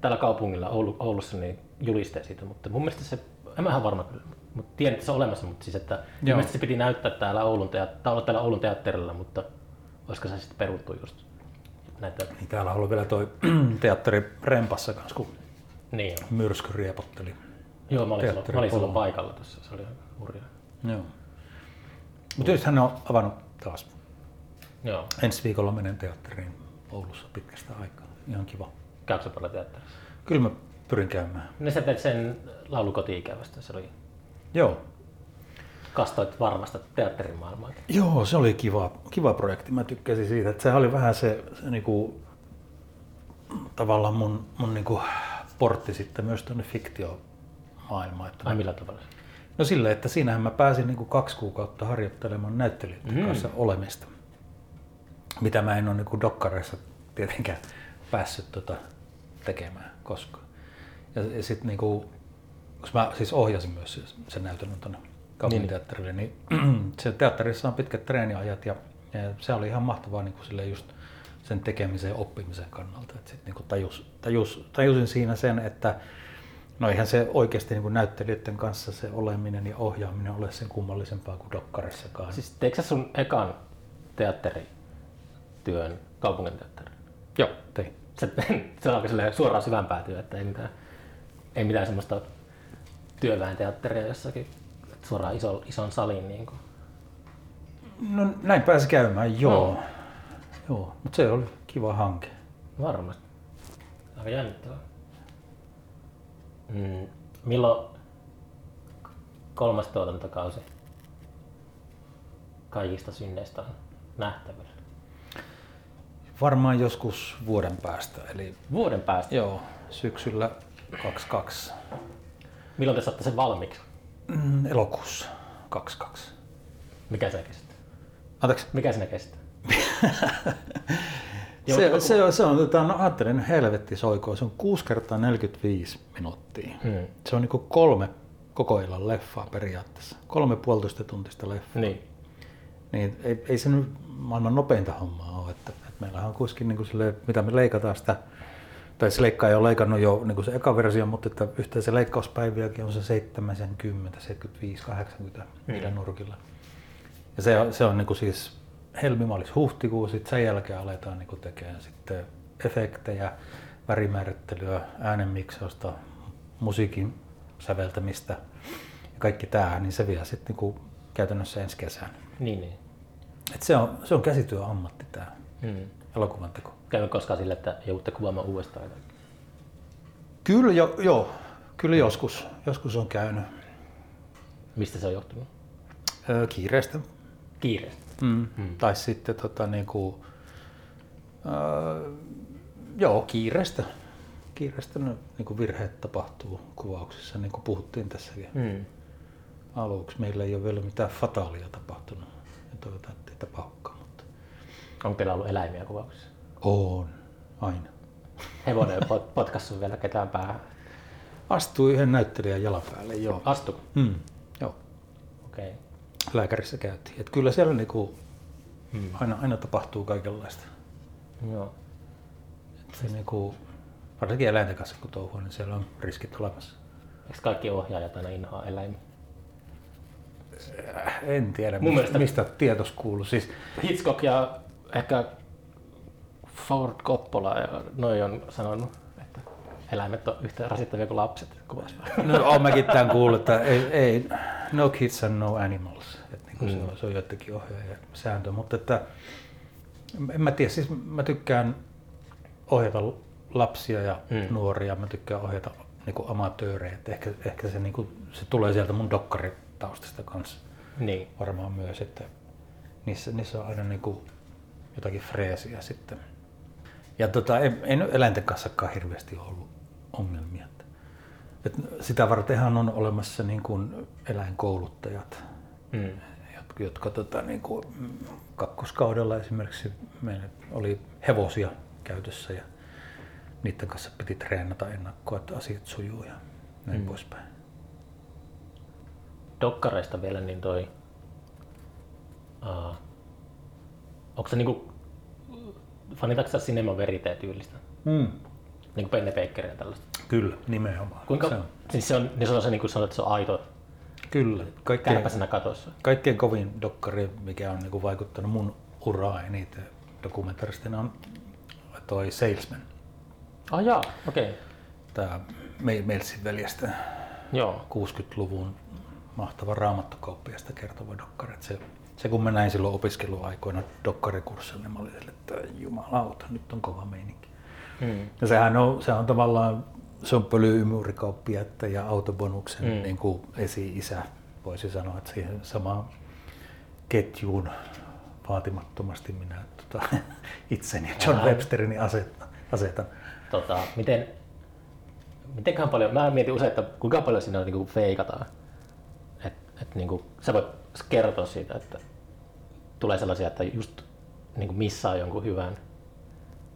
täällä kaupungilla Oulu, Oulussa niin julisteen siitä, mutta mun mielestä se, en mä ihan varma kyllä, mutta tiedän, että se on olemassa, mutta siis että se piti näyttää täällä Oulun, teat- olla täällä Oulun teatterilla, mutta olisiko se sitten peruttu just näitä, Niin täällä on ollut vielä toi teatteri Rempassa kanssa, kun niin joo. myrsky riepotteli. Joo, mä olin, silloin, mä olin silloin paikalla tuossa, se oli hurjaa. Joo. Mutta nyt hän on avannut taas. Joo, Ensi viikolla menen teatteriin Oulussa pitkästä aikaa. Ihan kiva. käykö se paljon teatterissa? Kyllä mä pyrin käymään. Ne sä teit sen laulu koti-ikävästä, se oli, Joo. kastoit varmasta teatterin maailmaa. Joo, se oli kiva, kiva projekti. Mä tykkäsin siitä, että se oli vähän se, se niinku, tavallaan mun, mun niinku portti sitten myös tuonne fiktiomaailmaan. Että Ai millä tavalla? No silleen, että siinähän mä pääsin niinku kaksi kuukautta harjoittelemaan näyttelijöiden Mm. kanssa olemista. Mitä mä en ole niinku dokkareissa tietenkään päässyt tota tekemään koskaan. Ja, ja sitten niinku, koska mä siis ohjasin myös sen- näytelmän tuonne kaupunginteatterille, niin, niin se teatterissa on pitkät treeniajat ja, ja se oli ihan mahtavaa niin sille just sen tekemisen ja oppimisen kannalta. Et sit niinku tajus, tajus, tajusin siinä sen, että no eihän se oikeasti niin näyttelijöiden kanssa se oleminen ja ohjaaminen ole sen kummallisempaa kuin dokkarissakaan. Siis teikö sä sun ekan teatterityön kaupungin teatteri? Joo, tein. Se, se alkoi suoraan syvään päätyä, että ei mitään, ei mitään semmoista työväen teatteria jossakin suoraan iso, ison salin. Niin kuin. No näin pääsi käymään, joo. Joo, mutta se oli kiva hanke. Varmasti. Aika jännittävää. Mm. Milloin kolmas tuotantokausi? kaikista synneistä on nähtävillä? Varmaan joskus vuoden päästä, eli Vuoden päästä. joo, syksyllä 22. Milloin te saatte sen valmiiksi? Mm, elokuussa 22. Mikä se kestää? Anteeksi. Mikä sinä kestää? Se, se, on, se on, tota, no ajattelin, helvetti soikoo, se on 6 kertaa 45 minuuttia. Hmm. Se on niinku kolme koko illan leffaa periaatteessa. Kolme puolitoista tuntista leffaa. Niin. Niin ei, ei se nyt maailman nopeinta hommaa ole. Että, että meillähän on kuitenkin niin kuin sille, mitä me leikataan sitä, tai se leikkaa ei ole leikannut jo niin kuin se eka versio, mutta että yhteensä leikkauspäiviäkin on se 70, 75, 80 mm. nurkilla. Ja se, se on niin kuin siis helmimaalis huhtikuu, sitten sen jälkeen aletaan niin kuin tekemään sitten efektejä, värimäärittelyä, äänenmiksausta, musiikin säveltämistä ja kaikki tämä, niin se vie sitten niin kuin käytännössä ensi kesän. Niin, niin. Et se, on, se on käsityöammatti tämä Hmm. elokuvan teko. Käykö koskaan sille, että joudutte kuvaamaan uudestaan? Kyllä, jo, joo, kyllä joskus, joskus on käynyt Mistä se on johtunut? ö, kiireestä. Kiireestä. Mm. Mm. Tai sitten tota, niinku, ö, joo, kiireestä. Kiireestä no, niinku virheet tapahtuu kuvauksissa, niin kuin puhuttiin tässäkin Hmm. aluksi. Meillä ei ole vielä mitään fataalia tapahtunut. Ja toivotaan, että ei tapahdukaan, mutta Onko teillä ollut eläimiä kuvauksissa? On, aina. Hevonen on pot- potkassut vielä ketään päähän. Astui yhden näyttelijän jalapäälle, joo. Astu. Mm, joo. Okei. Okay. lääkärissä käytiin. Et kyllä siellä niinku Hmm. aina, aina tapahtuu kaikenlaista. Joo. Et se niinku, varsinkin eläinten kanssa kun touhua, niin siellä on riskit olemassa. Eikö kaikki ohjaajat aina inhoa eläimiä? En tiedä, Mun mistä, mielestä- mistä tietos kuuluu. Siis, Hitchcock ja ehkä Ford Coppola ja noi on sanonut, että eläimet on yhtä rasittavia kuin lapset kuvauspaikan. no, olen mäkin tämän kuullut, että ei, ei, no kids and no animals. Et niinku se, Mm. on, se on ohjaajien sääntö. Mutta että, en mä tiedä, siis mä tykkään ohjata lapsia ja Mm. nuoria, mä tykkään ohjata niinku amatöörejä. Et ehkä, ehkä se, niinku, se tulee sieltä mun dokkaritaustasta kanssa. Niin. varmaan myös, että niissä, niissä on aina niinku jotakin freesiä sitten. Ja tota, ei, ei nyt eläinten kanssakaan hirveästi ollut ongelmia. Et sitä vartenhan on olemassa niin kuin eläinkouluttajat, Mm. jotka, jotka tota, niin kuin, kakkoskaudella esimerkiksi meillä oli hevosia käytössä ja niiden kanssa piti treenata ennakkoa, että asiat sujuu ja näin mm. poispäin. Dokkareista vielä, niin toi... Uh, onko se niinku... Fanitaanko sä Cinema Verite tyylistä? Mm. Niinku Penne Bakeria ja tällaista? Kyllä, nimenomaan. Kuinka... Se on. Siis se on, niin se on se, niin kuin sanoit, että se on aito Kyllä. Kaikkein, kärpäsenä katossa. kaikkein kovin dokkari, mikä on niin vaikuttanut mun uraa eniten dokumentaristina on toi Salesman. Ah jaa, okei. Okay. Tämä Melsin veljestä Joo. 60-luvun mahtava raamattokauppiasta kertova dokkari. Se, se kun mä näin silloin opiskeluaikoina dokkarikurssilla, niin mä olin sille, että jumalauta, nyt on kova meininki. Mm. Ja sehän on, se on tavallaan, se on pölyymurikauppiatta ja autobonuksen Mm. mm. niin kuin esi-isä, voisi sanoa, että siihen samaan ketjuun vaatimattomasti minä tota, itseni ja John. Websterini asetan. asetan. Tota, miten, mitenköhän paljon, mä mietin usein, että kuinka paljon siinä niinku feikataan. Et, et niinku, sä voit kertoa siitä, että tulee sellaisia, että just niinku missaa jonkun hyvän,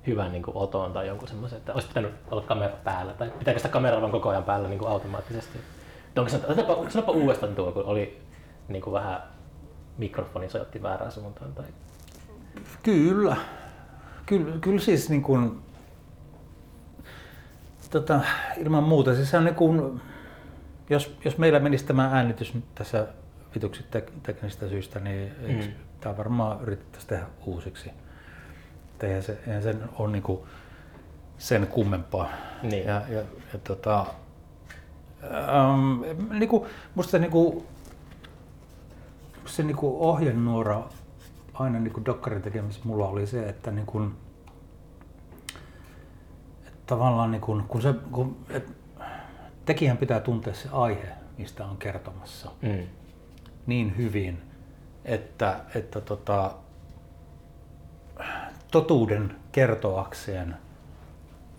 hyvän niinku oton tai jonkun semmoisen, että olisi pitänyt olla kamera päällä tai pitääkö sitä kameraa vaan koko ajan päällä niinku automaattisesti. Et Onko se, otetaanpa, sanoppa uudestaan tuo, kun oli niinku vähän mikrofoni sojotti väärään suuntaan. Tai... Kyllä. Kyllä, kyllä siis niin kuin, tota, ilman muuta. Siis on niin kuin, jos, jos meillä menisi tämä äänitys nyt tässä vituksi tek, teknisistä syistä, niin Mm. Tämä varmaan yritettäisiin tehdä uusiksi. Et Eihän, se, eihän sen ole niin kuin sen kummempaa. Niin. Ja, ja, ja tota, ähm, niin kuin, musta se, niin kuin, se niin kuin ohjenuora aina niin kuin dokkarin tekemisessä mulla oli se, että niin kuin, että tavallaan niin kuin, kun se, kun, et, tekijän pitää tuntea se aihe, mistä on kertomassa Mm. niin hyvin, että, että tota, totuuden kertoakseen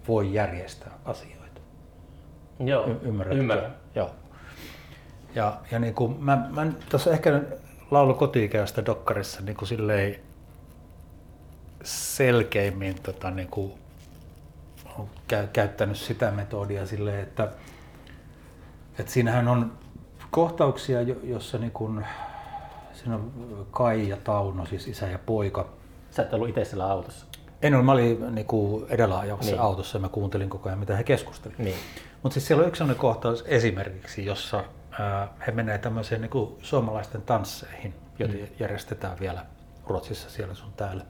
voi järjestää asioita. Joo, Y- ymmärrätkö? ymmärrän. Joo. Ja, ja niin kuin mä, mä tuossa ehkä laulu kotiikäystä dokkarissa niin kuin silleen selkeimmin tota, niin kuin, on käy, käyttänyt sitä metodia silleen, että, että siinähän on kohtauksia, jo- jossa niin kuin, siinä on Kai ja Tauno, siis isä ja poika. Sä et ollut itse siellä autossa. En ole, mä olin niin kuin edellä ajavassa Niin. autossa ja mä kuuntelin koko ajan, mitä he keskustelivat. Niin. Mutta siis siellä on yksi sellainen kohtaus esimerkiksi, jossa ää, he menee tämmöiseen niin kuin suomalaisten tansseihin, joita Mm. järjestetään vielä Ruotsissa siellä sun täällä.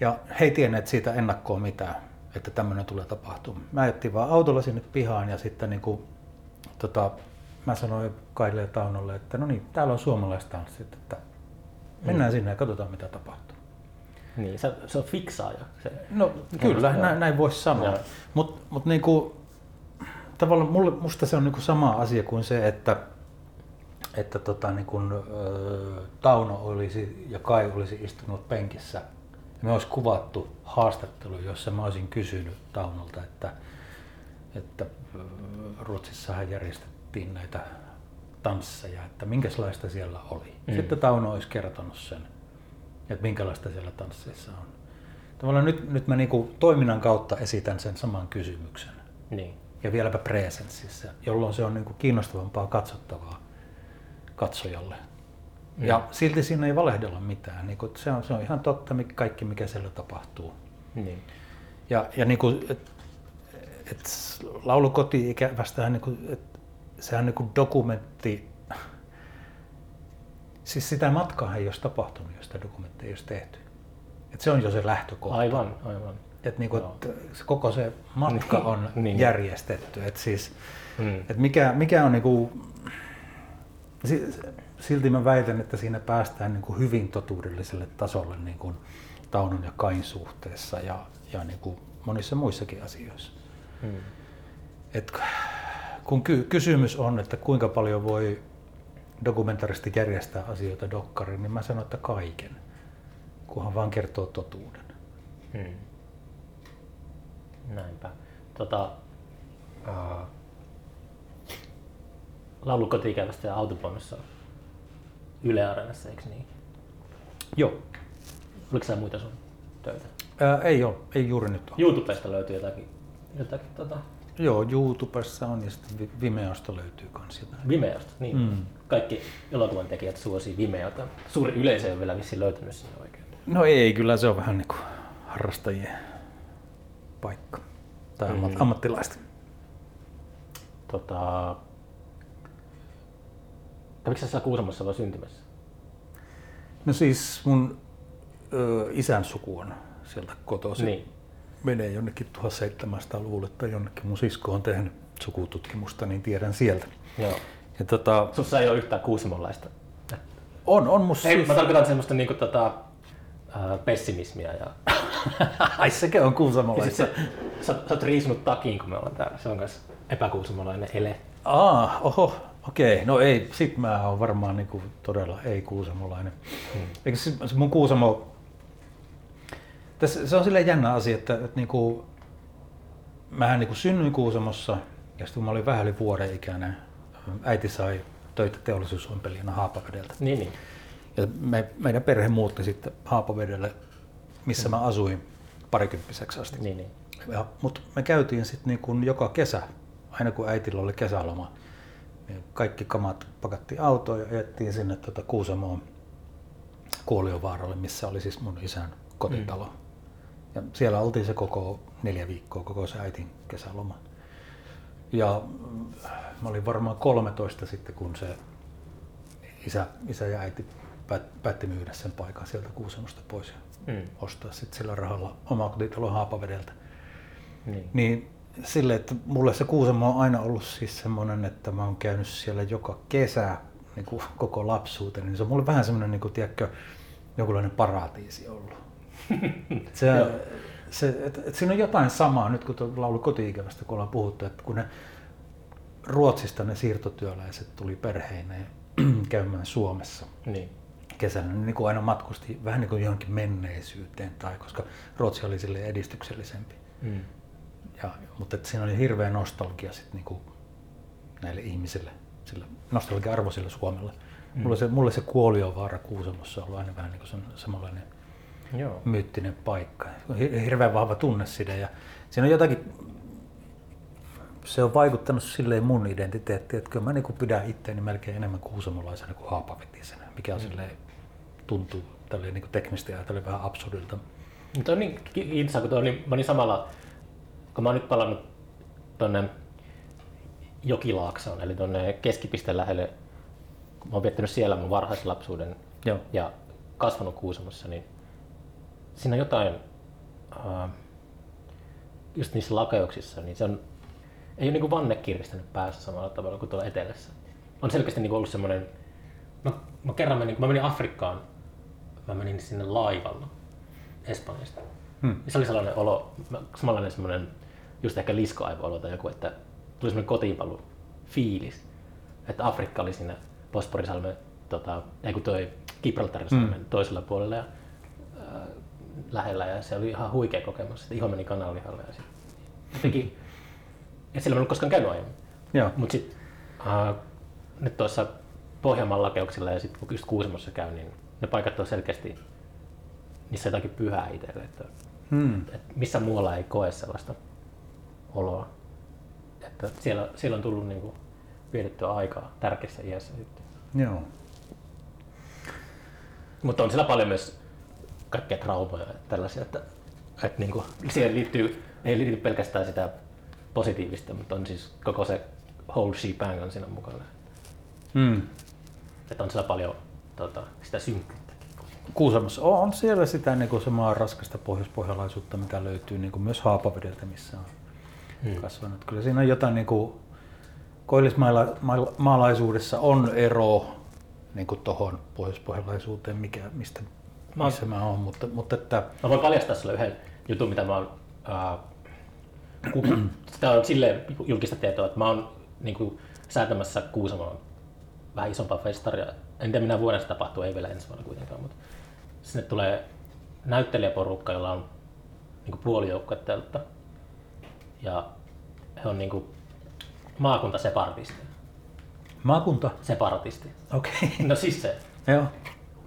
Ja he ei tienneet siitä ennakkoon mitään, että tämmöinen tulee tapahtumaan. Mä ajettiin vaan autolla sinne pihaan ja sitten niin kuin, tota, mä sanoin Kaille ja Taunolle, että no niin, täällä on suomalaiset tanssit, että mennään sinne ja katsotaan mitä tapahtuu. Niin, se, se on fiksaaja. Se, No kyllä, Joo. näin, näin voisi sanoa. Mutta mut niinku, tavallaan mulle, musta se on niinku sama asia kuin se, että, että tota, niinku, ö, Tauno olisi ja Kai olisi istunut penkissä. Ja me olisi kuvattu haastattelu, jossa mä olisin kysynyt Taunolta, että, että Ruotsissahan järjestettiin näitä tansseja, että minkälaista siellä oli. Mm. Sitten Tauno olisi kertonut sen, että minkälaista siellä tansseissa on. Tavallaan nyt, nyt mä niinku toiminnan kautta esitän sen saman kysymyksen. niin. Ja vieläpä presenssissä, jolloin se on niinku kiinnostavampaa katsottavaa katsojalle. Mm. Ja silti siinä ei valehdella mitään. Niinku, se, on, se on ihan totta kaikki, mikä siellä tapahtuu. niin. Ja, ja niinku, et, et laulu koti-ikävästähän, niinku, et, sehän on niinku dokumentti. Siis sitä matkaa ei olisi tapahtunut, jos sitä dokumenttia ei olisi tehty. Et se on jo se lähtökohta. Aivan, aivan. Et niinku, Joo. et se koko se matka Niin, on niin. järjestetty. Et siis, Mm. et mikä, mikä on niinku, si- silti mä väitän, että siinä päästään niinku hyvin totuudelliselle tasolle niinku Taunon ja Kain suhteessa ja, ja niinku monissa muissakin asioissa. Mm. Et kun ky- kysymys on, että kuinka paljon voi dokumentaristi järjestää asioita dokkariin, niin mä sanon, että kaiken, kunhan vaan kertoo totuuden. Mm. Näinpä. Tota, uh, laulu kotiikävästä ja autopoimissa Yle Areenassa, eikö niin? Joo. Oliko siellä muita sun töitä? Ää, ei ole, ei juuri nyt ole. YouTubesta löytyy jotakin, jotakin tota, Joo, YouTubessa on ja sitten Vi- Vimeosta löytyy kans jotain. Vimeosta. Niin. Mm. Kaikki elokuvan tekijät suosii Vimeota. Suuri yleisö ei ole vielä vissiin löytänyt sinne oikein. No ei, kyllä se on vähän niin kuin harrastajien paikka. Tai ammat, Mm. ammattilaista. Tota, kävikö sä Kuusamossa vai syntymässä? No siis mun ö, isän suku on sieltä kotoisin. Niin. Menee jonnekin 1700-luvulle tai jonnekin. Mun sisko on tehnyt sukututkimusta, niin tiedän sieltä. Joo. Ja tota, Sussa ei ole yhtään kuusamonlaista. on, on mun Ei, siis... mä tarkoitan semmoista niinku tota, ää, pessimismiä. Ja, Ai sekä on kuusamolaista. sä, sä, sä, oot riisunut takiin, kun me ollaan täällä. Se on myös epäkuusamolainen ele. Aa, oho, okei. No ei, sit mä oon varmaan niinku todella ei kuusamolainen. Hmm. Eikö se mun kuusamo... Tässä, se on silleen jännä asia, että, että niinku, mähän niinku synnyin Kuusamossa ja sitten kun mä olin vähän yli vuoden ikäinen, äiti sai töitä teollisuusompelijana Haapavedeltä. Niin, niin. Ja me, meidän perhe muutti sitten Haapavedelle, missä mä asuin parikymppiseksi asti. niin, niin. Ja, mutta me käytiin sitten niin kun joka kesä, aina kun äitillä oli kesäloma, niin kaikki kamat pakattiin autoon ja ajettiin sinne tuota Kuusamoon Kuoliovaaralle, missä oli siis mun isän kotitalo. Mm. Ja siellä oltiin se koko neljä viikkoa, koko se äitin kesäloma. Ja mm, mä olin varmaan 13 sitten, kun se isä, isä ja äiti päät- päätti myydä sen paikan sieltä Kuusamosta pois ja Mm. ostaa sitten sillä rahalla oma kotitalo Haapavedeltä. niin. Niin sille, että mulle se Kuusamo on aina ollut siis semmoinen, että mä oon käynyt siellä joka kesä niin kuin koko lapsuuteni, niin se on mulle vähän semmoinen, niin kuin, tiedätkö, jonkunlainen paratiisi ollut. se, se, et, et siinä on jotain samaa nyt, kun tuo laulu koti-ikävästä, kun ollaan puhuttu, että kun ne Ruotsista ne siirtotyöläiset tuli perheineen käymään Suomessa, niin. kesällä, niin kuin aina matkusti vähän niin kuin johonkin menneisyyteen, tai koska Ruotsi oli sille edistyksellisempi. Mm. Ja, mutta että siinä oli hirveä nostalgia sit niin kuin näille ihmisille, sillä nostalgia-arvoisille Suomelle. Mm. Mulle, se, mulle se Kuoliovaara Kuusamossa on ollut aina vähän niin kuin samanlainen Joo. myyttinen paikka. Hirveän vahva tunneside ja siinä on jotakin, se on vaikuttanut silleen mun identiteettiin, että kyllä mä niin pidän itseäni melkein enemmän kuusamolaisena kuin haapavetisena, mikä on mm. silleen, tuntuu tälleen niin teknisesti ajatellen vähän absurdilta. Mutta on niin kiintosaa, kun oli, mä olin samalla, kun mä oon nyt palannut tuonne Jokilaaksoon, eli tuonne keskipisteen lähelle. Mä oon viettänyt siellä mun varhaislapsuuden Joo. ja kasvanut Kuusamossa, niin siinä on jotain, uh, just niissä lakeuksissa, niin se on, ei ole niin vanne kiristänyt päässä samalla tavalla kuin tuolla etelässä. On selkeästi niin ollut semmoinen, mä, mä kerran menin, kun mä menin Afrikkaan, mä menin sinne laivalla Espanjasta. Hmm. Ja se oli sellainen olo, samanlainen semmoinen, just ehkä liskoaivo tai joku, että tuli semmoinen kotiinpalu fiilis, että Afrikka oli siinä Bosporisalmen, tota, ei kun toi Gibraltarin hmm. toisella puolella ja äh, lähellä ja se oli ihan huikea kokemus, että iho meni kanalihalle ja jotenkin, et sillä mä en ollut koskaan käynyt aiemmin. Mutta sitten äh, nyt tuossa Pohjanmaan lakeuksilla ja sitten kun just Kuusamossa käy, niin ne paikat on selkeästi niissä jotakin pyhää itselle. Että, hmm. että missä muualla ei koe sellaista oloa. Että siellä, siellä on tullut niin kuin, vietettyä aikaa tärkeässä iässä sitten. Joo. Mutta on siellä paljon myös kaikkea traumoja ja tällaisia, että, että niin kuin, siihen liittyy, ei liity pelkästään sitä positiivista, mutta on siis koko se whole shebang on siinä mukana. Mm. Että on siellä paljon tota, sitä synkkyyttä. Kuusamossa on siellä sitä niin kuin samaa raskasta pohjoispohjalaisuutta, mitä löytyy niin kuin myös Haapavedeltä, missä on hmm. kasvanut. Kyllä siinä on jotain niin kuin, koillismaalaisuudessa on ero niin kuin tuohon pohjoispohjalaisuuteen, mikä, mistä, mä missä mä oon, mutta, mutta että... Mä voin paljastaa sulle yhden jutun, mitä mä oon, äh, kun, sitä on silleen julkista tietoa, että mä oon niin kuin, säätämässä Kuusamoon vähän isompaa festaria. En tiedä minä vuonna se tapahtuu, ei vielä ensi vuonna kuitenkaan, mutta sinne tulee näyttelijäporukka, jolla on niin puolijoukkueteltta. Ja he on niin kuin maakuntaseparatisti. Maakunta? Separatisti. Okei. Okay. No siis se. Joo.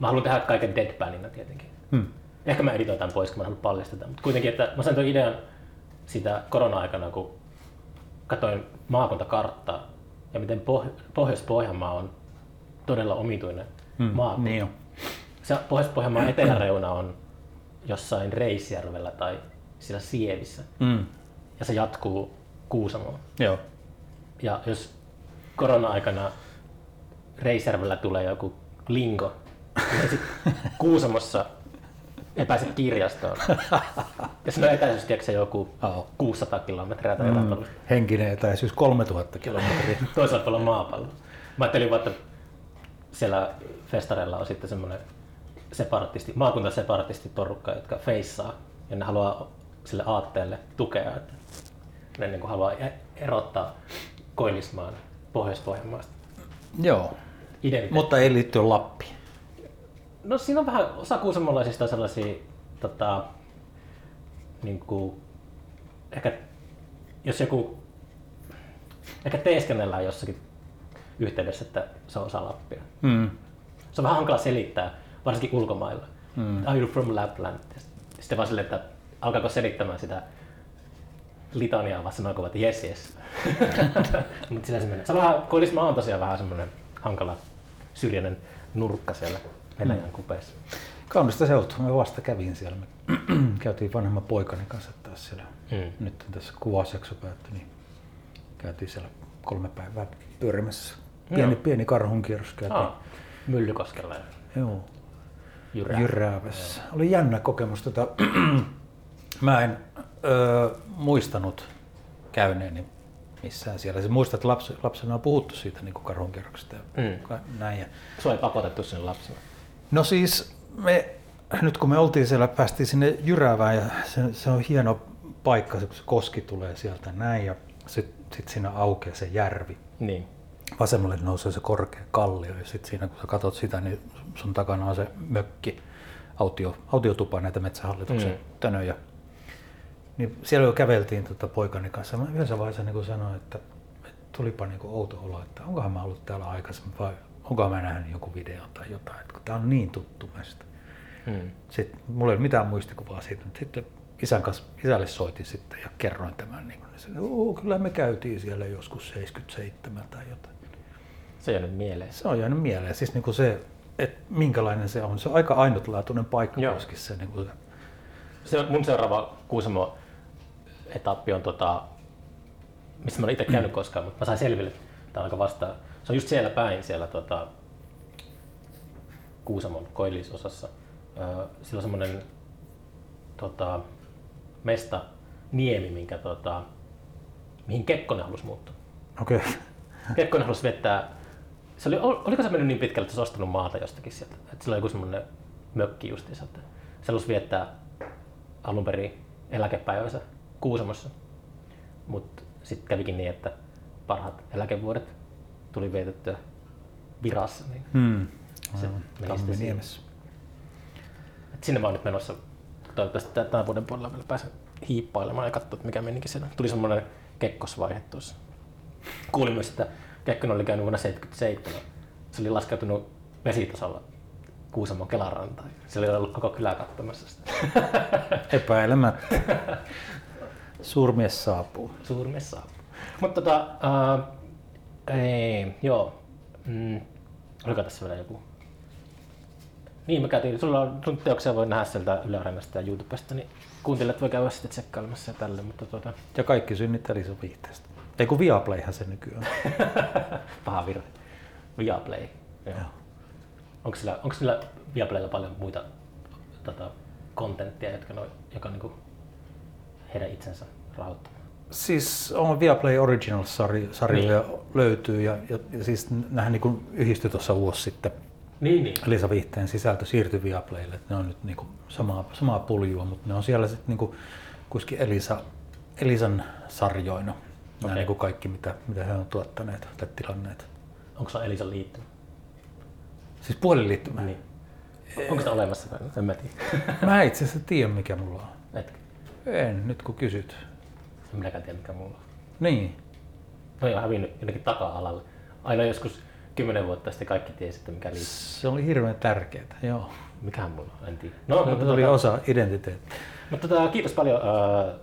Mä haluan tehdä kaiken deadpanina tietenkin. Hmm. Ehkä mä editoin tämän pois, kun mä haluan paljastaa Mutta kuitenkin, että mä sain tuon idean sitä korona-aikana, kun katsoin maakuntakarttaa ja miten Poh- Pohjois-Pohjanmaa on todella omituinen hmm. maakunta. Niin Se Pohjois-Pohjanmaan eteläreuna on jossain Reisjärvellä tai siellä Sievissä. Hmm. Ja se jatkuu Kuusamoon. Joo. Ja jos korona-aikana Reisjärvellä tulee joku lingo, sit Kuusamossa ei pääse kirjastoon. Ja on etäisyys, tiedätkö joku oh. 600 kilometriä tai jotain mm, Henkinen etäisyys 3000 kilometriä. Toisaalta puolella maapallo. Mä ajattelin vaan, että siellä festareilla on sitten semmoinen separatisti, maakuntaseparatisti porukka, jotka feissaa ja ne haluaa sille aatteelle tukea. Että ne niin haluaa e- erottaa Koillismaan Pohjois-Pohjanmaasta. Joo, Identiteetti. mutta ei liitty Lappiin. No siinä on vähän osa kuusamolaisista sellaisia, tota, niin kuin, ehkä jos joku, ehkä teeskennellään jossakin yhteydessä, että se on osa Lappia. Mm. Se on vähän hankala selittää, varsinkin ulkomailla. Mm. Are you from Lapland? Sitten vaan silleen, että alkaako selittämään sitä litaniaa, vaan sanoiko, että yes, yes. Mutta sillä se menee. Se on vähän, Koillismaa on tosiaan vähän semmoinen hankala syrjäinen nurkka siellä Venäjän mm. kupeessa. Kaunista seutua. Mä vasta kävin siellä. Me käytiin vanhemman poikani kanssa taas siellä. Mm. Nyt tässä kuvausjakso päättyi, niin käytiin siellä kolme päivää pyörimässä. Pieni, Joo. pieni karhunkierros käytiin. Ah, Myllykoskella. Joo. Jyrää. Jyräävässä. Oli jännä kokemus. Tota, mä en öö, muistanut käyneeni missään siellä. Sä muistat, että lapsena on puhuttu siitä niin karhunkierroksesta ja mm. näin. Ja... Sua ei pakotettu sinne lapsena? No siis me, nyt kun me oltiin siellä, päästiin sinne Jyräävään ja se, se on hieno paikka, kun se koski tulee sieltä näin ja sitten sit siinä aukeaa se järvi. Niin. Vasemmalle nousee se korkea kallio ja sitten siinä kun sä katsot sitä, niin sun takana on se mökki, autio, autiotupa näitä metsähallituksen mm. tönöjä. Niin siellä jo käveltiin tota poikani kanssa. Mä yhdessä vaiheessa niin sanoin, että, että tulipa niin outo olo, että onkohan mä ollut täällä aikaisemmin vai onkohan mä nähnyt joku video tai jotain, että kun tää on niin tuttu meistä. Mm. Sitten mulla ei ole mitään muistikuvaa siitä, mutta sitten isän kanssa, isälle soitin sitten ja kerroin tämän. Niin kuin, niin Oo, kyllä me käytiin siellä joskus 77 tai jotain. Se ei jäänyt mieleen. Se on jäänyt mieleen. Siis niin kuin se, että minkälainen se on. Se on aika ainutlaatuinen paikka Joo. myöskin se. Niin kuin, Se on mun seuraava Kuusamo etappi on tota, missä mä en itse käynyt koskaan, mutta mä sain selville, että tää on aika vastaan. Se on just siellä päin, siellä tota, Kuusamon koillisosassa. Sillä on semmoinen tota, mesta niemi, minkä, tota, mihin Kekkonen halusi muuttaa. Okei. Okay. Kekkonen halusi vettää, se oli, ol- oliko se mennyt niin pitkälle, että se olisi ostanut maata jostakin sieltä? Että sillä oli joku semmoinen mökki justiinsa, että se halusi viettää alun perin eläkepäivänsä Kuusamossa. Mutta sitten kävikin niin, että parhaat eläkevuodet tuli vietettyä virassa. Niin Hmm. se meni et sinne mä oon nyt menossa. Toivottavasti tä- tämän vuoden puolella vielä pääsen hiippailemaan ja katsoa, mikä menikin siellä. Tuli semmoinen kekkosvaihe tuossa. Kuulin myös, että Kekkonen oli käynyt vuonna 77. Se oli laskeutunut vesitasolla Kuusamon kelarantaan. Se oli ollut koko kylä katsomassa sitä. Epäilemättä. Suurmies saapuu. Suurmies saapuu. Mutta tota, uh, ei, joo. Mm, oliko tässä vielä joku? Niin, me käytiin, sulla on, sun teoksia voi nähdä sieltä Yle Areenasta ja YouTubesta, niin kuuntelijat voi käydä sitten tsekkailemassa ja tälle, mutta tota, Ja kaikki synnit Elisa Viihteestä. Ei kun Viaplayhän se nykyään. paha virhe. Viaplay. Joo. Joo. Onko sillä, onko sillä Viaplaylla paljon muita tota, kontenttia, jotka no, joka niinku heidän itsensä rahoittamaan? Siis on Viaplay Originals-sarjoja niin. löytyy ja, ja, ja siis nämähän niin yhdistyi tuossa vuosi sitten. Niin, niin. Elisa Viihteen sisältö siirtyi Viaplaylle, että ne on nyt niin kuin samaa, samaa puljua, mutta ne on siellä sitten niin kuin kuitenkin Elisa, Elisan sarjoina. Nämä Okei. niin kuin kaikki, mitä, mitä he on tuottaneet tai tilanneet. Onko se Elisan liittymä? Siis puoliliittymä. Niin. Onko sitä olemassa? En mä tiedä. Mä itse asiassa tiedä, mikä mulla on. Etkö? En, nyt kun kysyt. En minäkään tiedä, mikä mulla on. Niin. No on hävinnyt jonnekin taka-alalle. Aina joskus kymmenen vuotta sitten kaikki tiesi, että mikä liittyy. Se oli hirveän tärkeää, joo. Mikähän mulla on, en tiedä. No, Se mutta, oli tota, osa identiteettiä. mutta tota, kiitos paljon. Ää,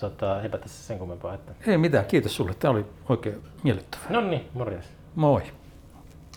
tota, eipä tässä sen kummempaa. Että... Ei mitään, kiitos sulle. Tämä oli oikein miellyttävää. No niin, morjens. Moi.